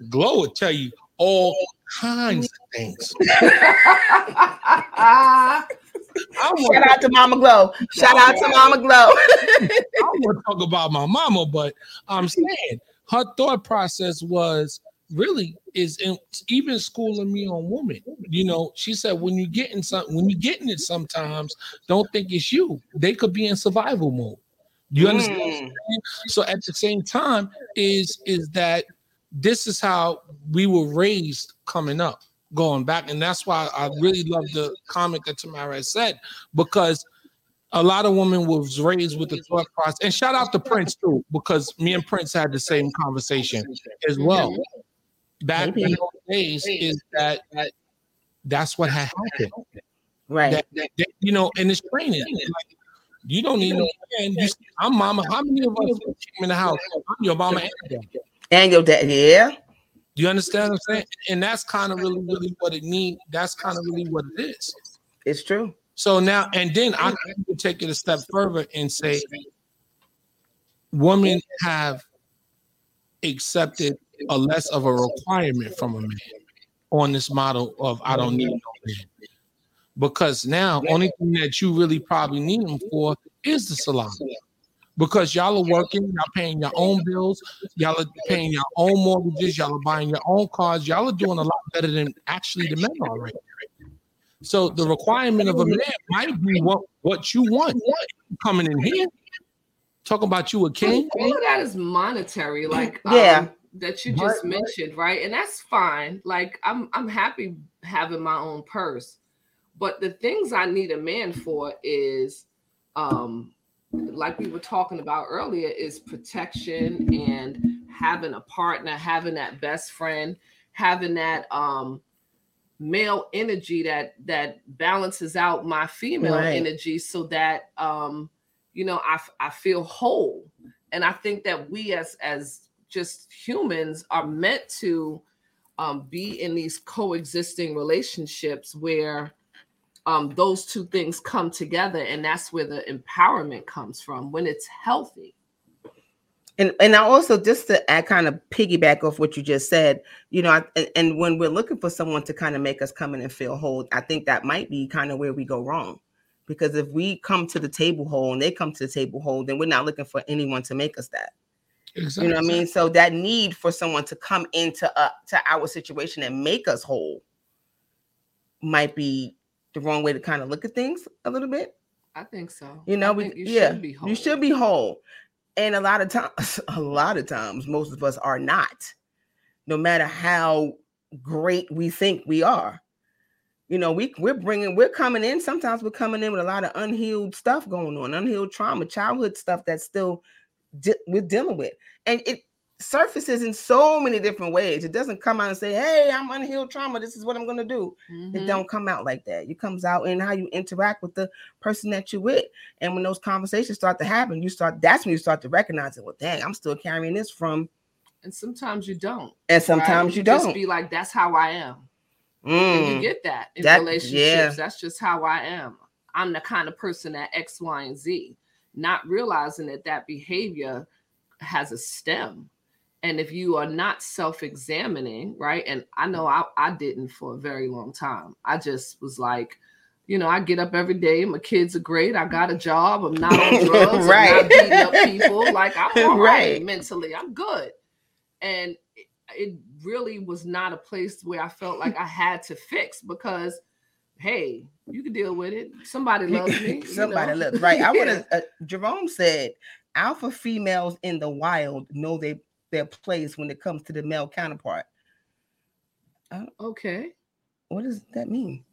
Glow will tell you all kinds of things. *laughs* I want Shout out to Mama Glow. Shout out to Mama Glow. I want to talk about my mama, but I'm saying her thought process was really is in, even schooling me on women. You know, she said when you're getting something, when you're getting it, sometimes don't think it's you. They could be in survival mode. You understand? Mm. So at the same time, is is that this is how we were raised coming up, going back, and that's why I really love the comment that Tamara said because a lot of women was raised with the thought process. And shout out to Prince too, because me and Prince had the same conversation as well. Back in Maybe. those days, is that, that that's what had happened. Right. That, that- that, you know, and it's training. Like, you don't need no man. You, I'm mama. How many of us came in the house? I'm your mama and dad. And your dad, yeah. Do you understand what I'm saying? And that's kind of really, really what it need. That's kind of really what it is. It's true. So now, and then I can take it a step further and say, women have accepted a less of a requirement from a man on this model of I don't need no man. Because now, only thing that you really probably need him for is the salon. Because y'all are working, y'all paying your own bills, y'all are paying your own mortgages, y'all are buying your own cars, y'all are doing a lot better than actually the men are right now. So the requirement of a man might be what, what you want. Coming in here, talking about you a king. All of that is monetary, like Yeah. um, that you just mentioned, right? And that's fine. Like I'm I'm happy having my own purse. But the things I need a man for is um like we were talking about earlier is protection and having a partner, having that best friend, having that um male energy that that balances out my female Right. energy so that um you know I, I feel whole and i think that we as as just humans are meant to um, be in these coexisting relationships where um, those two things come together and that's where the empowerment comes from when it's healthy And and I also just to add, kind of piggyback off what you just said, you know, I, and, and when we're looking for someone to kind of make us come in and feel whole, I think that might be kind of where we go wrong. Because if we come to the table whole and they come to the table whole, then we're not looking for anyone to make us that. Exactly. You know what I mean? So that need for someone to come into uh, to our situation and make us whole might be the wrong way to kind of look at things a little bit. i think so You know, we you yeah, should be whole. you should be whole. And a lot of times, *laughs* a lot of times, most of us are not, no matter how great we think we are. You know, we we're bringing, we're coming in. Sometimes we're coming in with a lot of unhealed stuff going on, unhealed trauma, childhood stuff that's still de- we're dealing with, and it surfaces in so many different ways. It doesn't come out and say, "Hey, I'm unhealed trauma. This is what I'm going to do." Mhm. it don't come out like that. It comes out in how you interact with the person that you're with. And when those conversations start to happen, you start that's when you start to recognize it. Well, dang, I'm still carrying this from, and sometimes you don't and sometimes right? you just don't. Just be like that's how i am And you Mm, get that in That- relationships. yeah. That's just how I am. I'm the kind of person that X, Y, and Z, not realizing that that behavior has a stem. And if you are not self examining, right? And I know I, I didn't for a very long time. I just was like, you know, I get up every day. My kids are great. I got a job. I'm not on *laughs* drugs. Right. I'm not beating up people. Like I'm *laughs* all right, Right. mentally. I'm good. And it, it really was not a place where I felt like I had to fix because, hey, you can deal with it. Somebody loves me. *laughs* you Somebody know? loves right. I would have. Uh, Jerome said, "Alpha females in the wild know they their place when it comes to the male counterpart." Okay. What does that mean?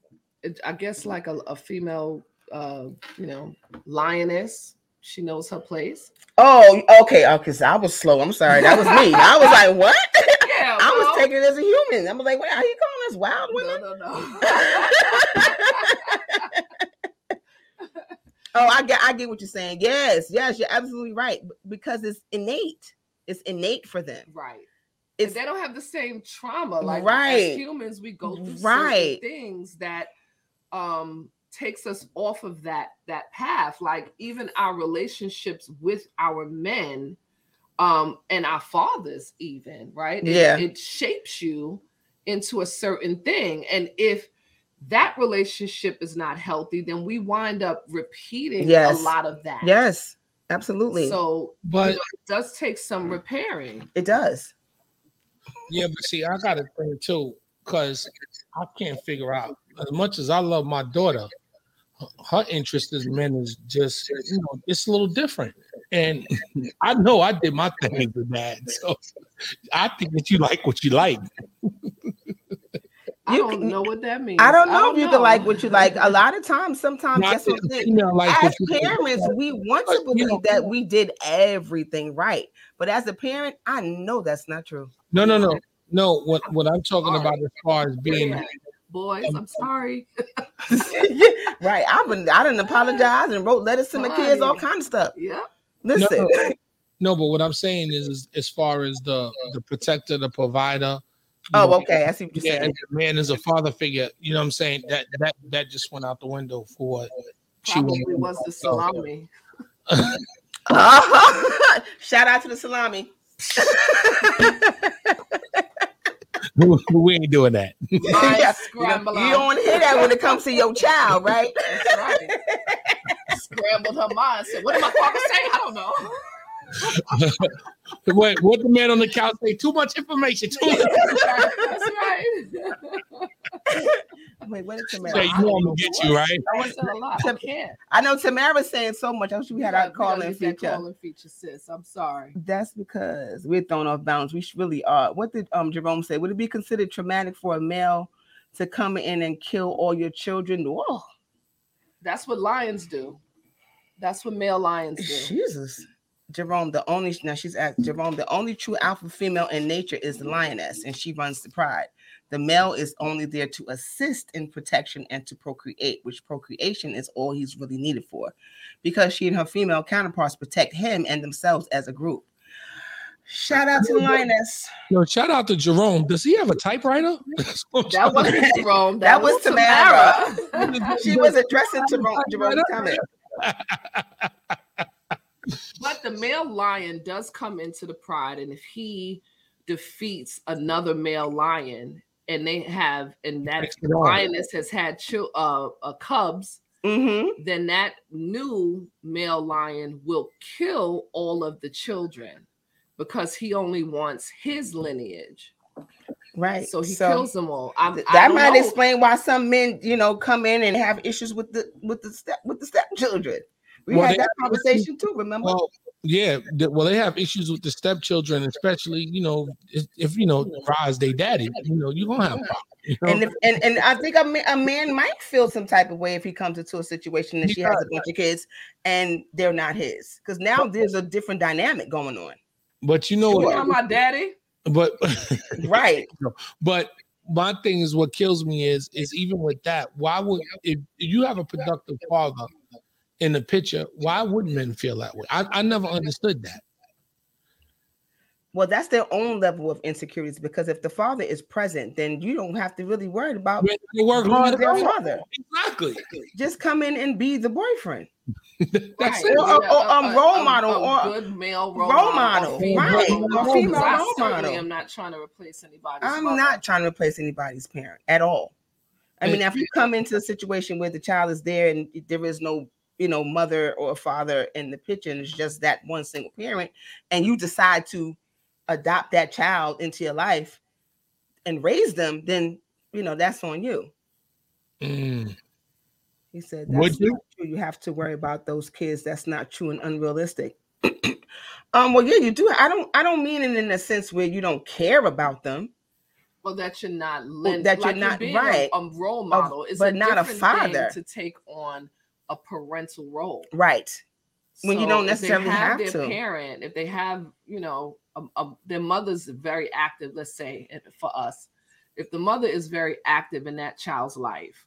it- I guess like a, a female, uh, you know, lioness. She knows her place. Oh, okay, okay. So I was slow. I'm sorry. That was me. *laughs* I was like, what? *laughs* Yeah, I was well, taking it as a human. I'm like, wait, are you calling us wild women? No, no, no. *laughs* Oh, I get, I get what you're saying. Yes, yes, you're absolutely right. Because it's innate. It's innate for them. right. It's and they don't have the same trauma. Like Right. as humans, we go through Right. things that um takes us off of that that path. Like even our relationships with our men um and our fathers, even right? It- Yeah. it shapes you into a certain thing. And if that relationship is not healthy, then we wind up repeating Yes. a lot of that. yes, absolutely. So But it does take some repairing. it does. yeah, but see, I got a thing too, because I can't figure out as much as I love my daughter, her- her interest as men is just you know it's a little different. And *laughs* I know I did my thing as a dad, so I think that you like what you like. *laughs* I You don't can- know what that means. I don't know if you can like what you like. A lot of times, sometimes Not that's what I'm that saying. like as what you like. parents, we want to But, you believe know- that we did everything right. But as a parent, I know that's not true. No, no, no, no. What what I'm talking Sorry. about as far as being Yeah. Boys, I'm *laughs* sorry. *laughs* right. I've been I didn't apologize and wrote letters to my kids, all kind of stuff. Yeah. Listen. No, no, but what I'm saying is, is as far as the the protector, the provider. You Oh, know, okay. I see what you're Yeah, saying. and man is a father figure. You know what I'm saying? That that that just went out the window for what she Probably was. was the salami. Uh-huh. *laughs* Shout out to the salami. *laughs* we ain't doing that. My *laughs* Yeah, you don't, scramble you don't hear that when it comes to your child, right? Right. Scrambled her mind. Said, "What did my father say? I don't know." What what the man on the couch say? Too much information. Too much. That's right. Wait, what is Say, Tamara? you know I'm gonna get you right. I said a lot. I can't. I know Tamara's saying so much. I wish we had Yeah, our call in gotta use that feature. Call-in feature, sis. I'm sorry. That's because we're thrown off balance. We really are. What did um Jerome say? Would it be considered traumatic for a male to come in and kill all your children? Whoa, That's what lions do. That's what male lions do. Jesus. Jerome, the only now she's at Jerome, the only true alpha female in nature is the lioness, and she runs the pride. The male is only there to assist in protection and to procreate, which procreation is all he's really needed for, because she and her female counterparts protect him and themselves as a group. Shout out to the lioness. Yo, shout out to Jerome. Does he have a typewriter? *laughs* That wasn't *laughs* Jerome. That That, was was Tamara. Tamara. *laughs* She was addressing Jerome, Jerome's comment. But the male lion does come into the pride, and if he defeats another male lion, and they have, and that Makes it on. lioness has had chil- uh, uh, cubs, Mm-hmm. then that new male lion will kill all of the children because he only wants his lineage. Right. So he kills them all. I'm, th- that don't might know. explain why some men, you know, come in and have issues with the with the step with the stepchildren. We Well, had that have conversation too. Remember? Well, yeah. th- Well, they have issues with the stepchildren, especially you know if, if you know rise they daddy. You know you gonna have problems. You know? and if and, and I think a man, a man might feel some type of way if he comes into a situation and He she has a bunch of kids and they're not his. Because now there's a different dynamic going on. but you know You what? want my daddy? But *laughs* Right. but my thing is what kills me is is even with that. Why would if you have a productive father in the picture? Why wouldn't men feel that way? I, I never understood that. Well, that's their own level of insecurities because if the father is present, then you don't have to really worry about When they work hard. their father. Exactly. Just come in and be the boyfriend. *laughs* That's Right. it. Or- or- or, um, role model, a or- good male role, role model, model, or female right, role or model. female I role certainly model. am not trying to replace anybody's I'm mother. not trying to replace anybody's parent at all. I mean, if you come into a situation where the child is there and there is no, you know, mother or father in the picture, and it's just that one single parent, and you decide to adopt that child into your life and raise them, then you know that's on you. Mm. He said, Would you? not true. You have to worry about those kids. That's not true and unrealistic." *clears throat* um. Well, yeah, you do. I don't. I don't mean it in a sense where you don't care about them. well that you're not lend, that you're not- being right. A, a role model is but not a father. thing to take on a parental role. right. When you don't necessarily have their to. parent, if they have, you know, a, a, their mother's very active, let's say for us, if the mother is very active in that child's life,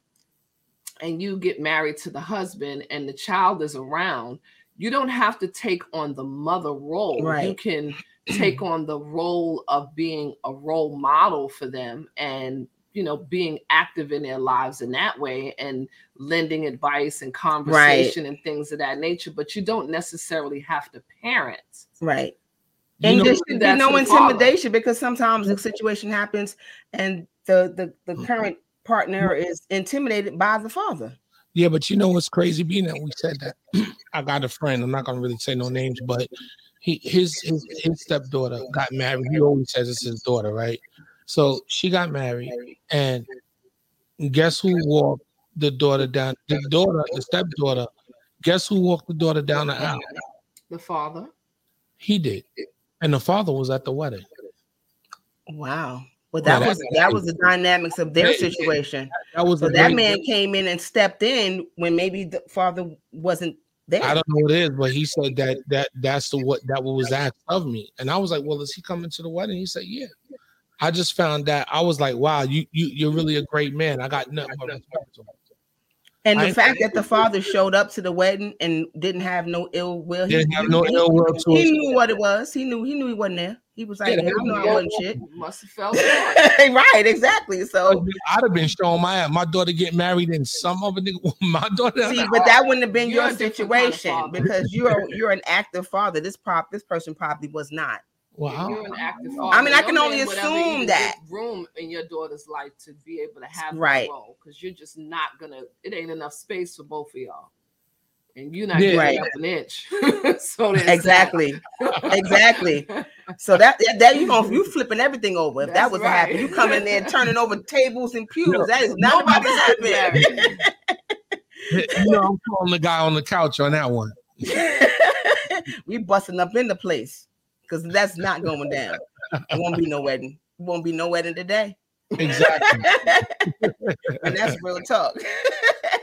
and you get married to the husband and the child is around, you don't have to take on the mother role. You can take on the role of being a role model for them and you know being active in their lives in that way and lending advice and conversation and things of that nature but you don't necessarily have to parent Right. You And know- there should be no the father. intimidation because sometimes the situation happens and the, the, the mm-hmm. current partner mm-hmm. is intimidated by the father. Yeah, but you know what's crazy? Being that we said that, *clears throat* I got a friend. I'm not gonna really say no names, but he his his his stepdaughter got married. He always says it's his daughter, right? So she got married, and guess who walked the daughter down? The daughter, the stepdaughter. Guess who walked the daughter down the aisle? the father He did, and the father was at the wedding. Wow. Well, Yeah, that was that's- that was the dynamics of their Yeah, yeah. situation. That was So that great- man came in and stepped in when maybe the father wasn't there. I don't know what it is, but he said that that that's the what that was asked of me, and I was like, "Well, is he coming to the wedding?" He said, "Yeah." I just found that I was like, "Wow, you you you're really a great man." I got nothing but respect. And the I- fact that the father showed up to the wedding and didn't have no ill will, he, Didn't have no he- ill will to he knew what it was. He knew he knew he wasn't there. He was like, Yeah, "Yeah, I know I wasn't shit. *laughs* must have felt *laughs* right, exactly. So I'd have been showing my. My daughter get married and some other nigga. *laughs* My daughter. see, but that oh, wouldn't have been your a different kind of situation because you're you're an active father. This prop this person probably was not. Wow. You're an active I mean, I can No only man would ever assume that. room in your daughter's life to be able to have Right. that because you're just not gonna. It ain't enough space for both of y'all, and you're not Yeah. getting Right. up an inch. *laughs* so. Exactly. exactly. So that that, that you gonna you flipping everything over. If that was right. happening, you come in there *laughs* turning over tables and pews. No. That is not about to Nobody's happen. getting *laughs* you know, I'm calling the guy on the couch on that one. we busting up in the place because that's not going down. It won't be no wedding. It won't be no wedding today. Exactly. *laughs* and that's real talk.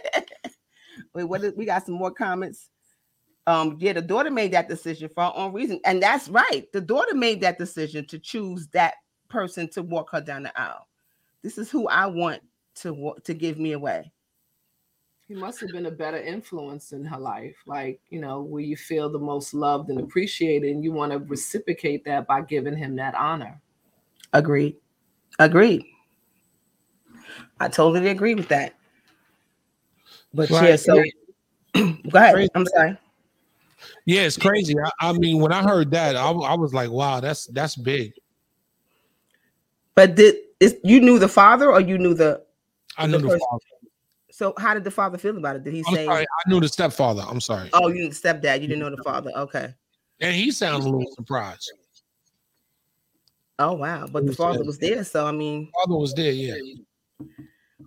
*laughs* Wait, what is, we got some more comments. Um, yeah, the daughter made that decision for her own reason, and that's right. The daughter made that decision to choose that person to walk her down the aisle. This is who I want to to give me away. He must have been a better influence in her life, like you know, where you feel the most loved and appreciated, and you want to reciprocate that by giving him that honor. Agreed. Agreed. I totally agree with that. But yeah, so *clears throat* go ahead. Crazy. I'm sorry. Yeah, it's crazy. I, I mean, when I heard that, I, I was like, "Wow, that's that's big." But did is you knew the father or you knew the I knew the person- father. So how did the father feel about it? Did he I'm say sorry, I knew the stepfather. I'm sorry, oh you knew the stepdad, you didn't know the father? Okay. and he sounds a little surprised. Oh wow. But the father was there. So I mean, Father was there, yeah.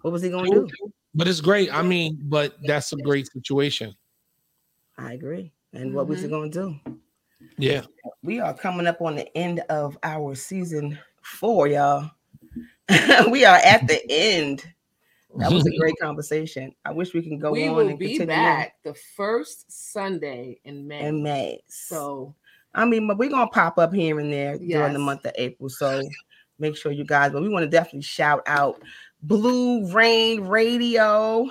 what was he gonna do? But it's great. I mean, but that's a great situation. I agree. And what was he mm-hmm. gonna do? Yeah. We are coming up on the end of our season four, y'all. *laughs* we are at the end. That was a *laughs* great conversation. I wish we can go we on will and be continue back the first Sunday in May. in May. So I mean, but we're gonna pop up here and there during the month of April. So make sure you guys, but we want to definitely shout out Blue Rain Radio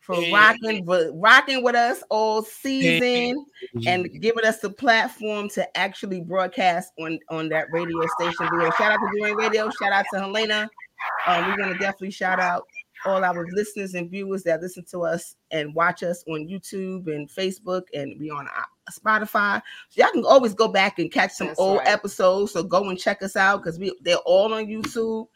for Yeah. rocking for rocking with us all season and giving us the platform to actually broadcast on on that radio station. There. Shout out to Blue Rain Radio, shout out to Helena. Um, we're gonna definitely shout out all our listeners and viewers that listen to us and watch us on YouTube and Facebook, and we on uh, Spotify. So y'all can always go back and catch some That's old right. episodes. So go and check us out because we they're all on YouTube.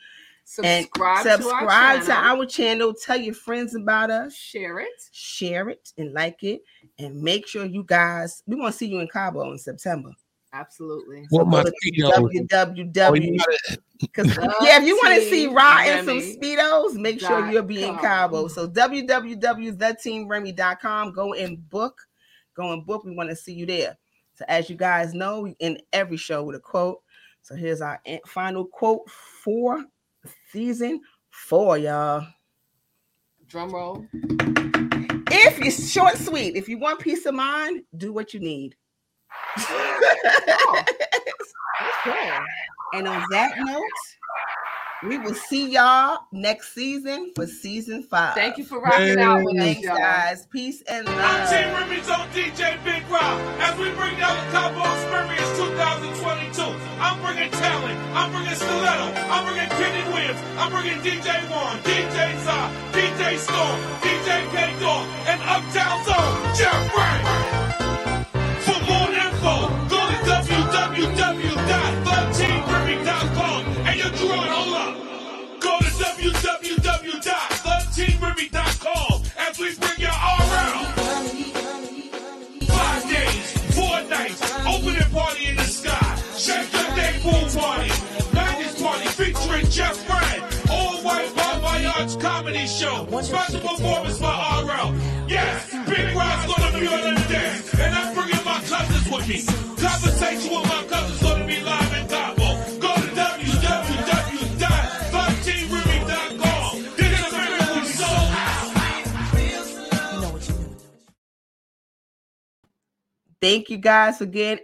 And subscribe, subscribe to to our, our channel. Tell your friends about us. share it. Share it and like it, and make sure you guys. We want to see you in Cabo in September. Absolutely. What my Go to? Oh, www. Because *laughs* yeah, if you want to see Ra and some speedos, make sure you're being in com. Cabo. So www.theteamremy.com. Go and book. Go and book. We want to see you there. So as you guys know, we end every show with a quote. So here's our final quote for season four, y'all. Drum roll. If you're short and sweet, if you want peace of mind, do what you need. Okay. *laughs* And on that note, we will see y'all next season for season five. Thank you for rocking out with us, Thanks, y'all. guys. Peace and love. I'm. Team Remy's on DJ Big Rock as we bring down the Cabo Experience 2022. I'm bringing talent. I'm bringing Stiletto. I'm bringing Kenny Williams. I'm bringing DJ Warren, DJ Zah, DJ Storm, DJ K Dog, and Uptown Zone, Jeff Ray. www.13remy.com and you're. Hold up. Go to www.13remy.com as we bring you all around. Five days, four nights, opening party in the sky. Your day pool party. 90s party featuring Jeff. All white Voyage comedy show. Special performance by RL. Big Rock's gonna be on the dance. And I'm bringing my cousins with me. Conversation with my cousins gonna Thank you guys again.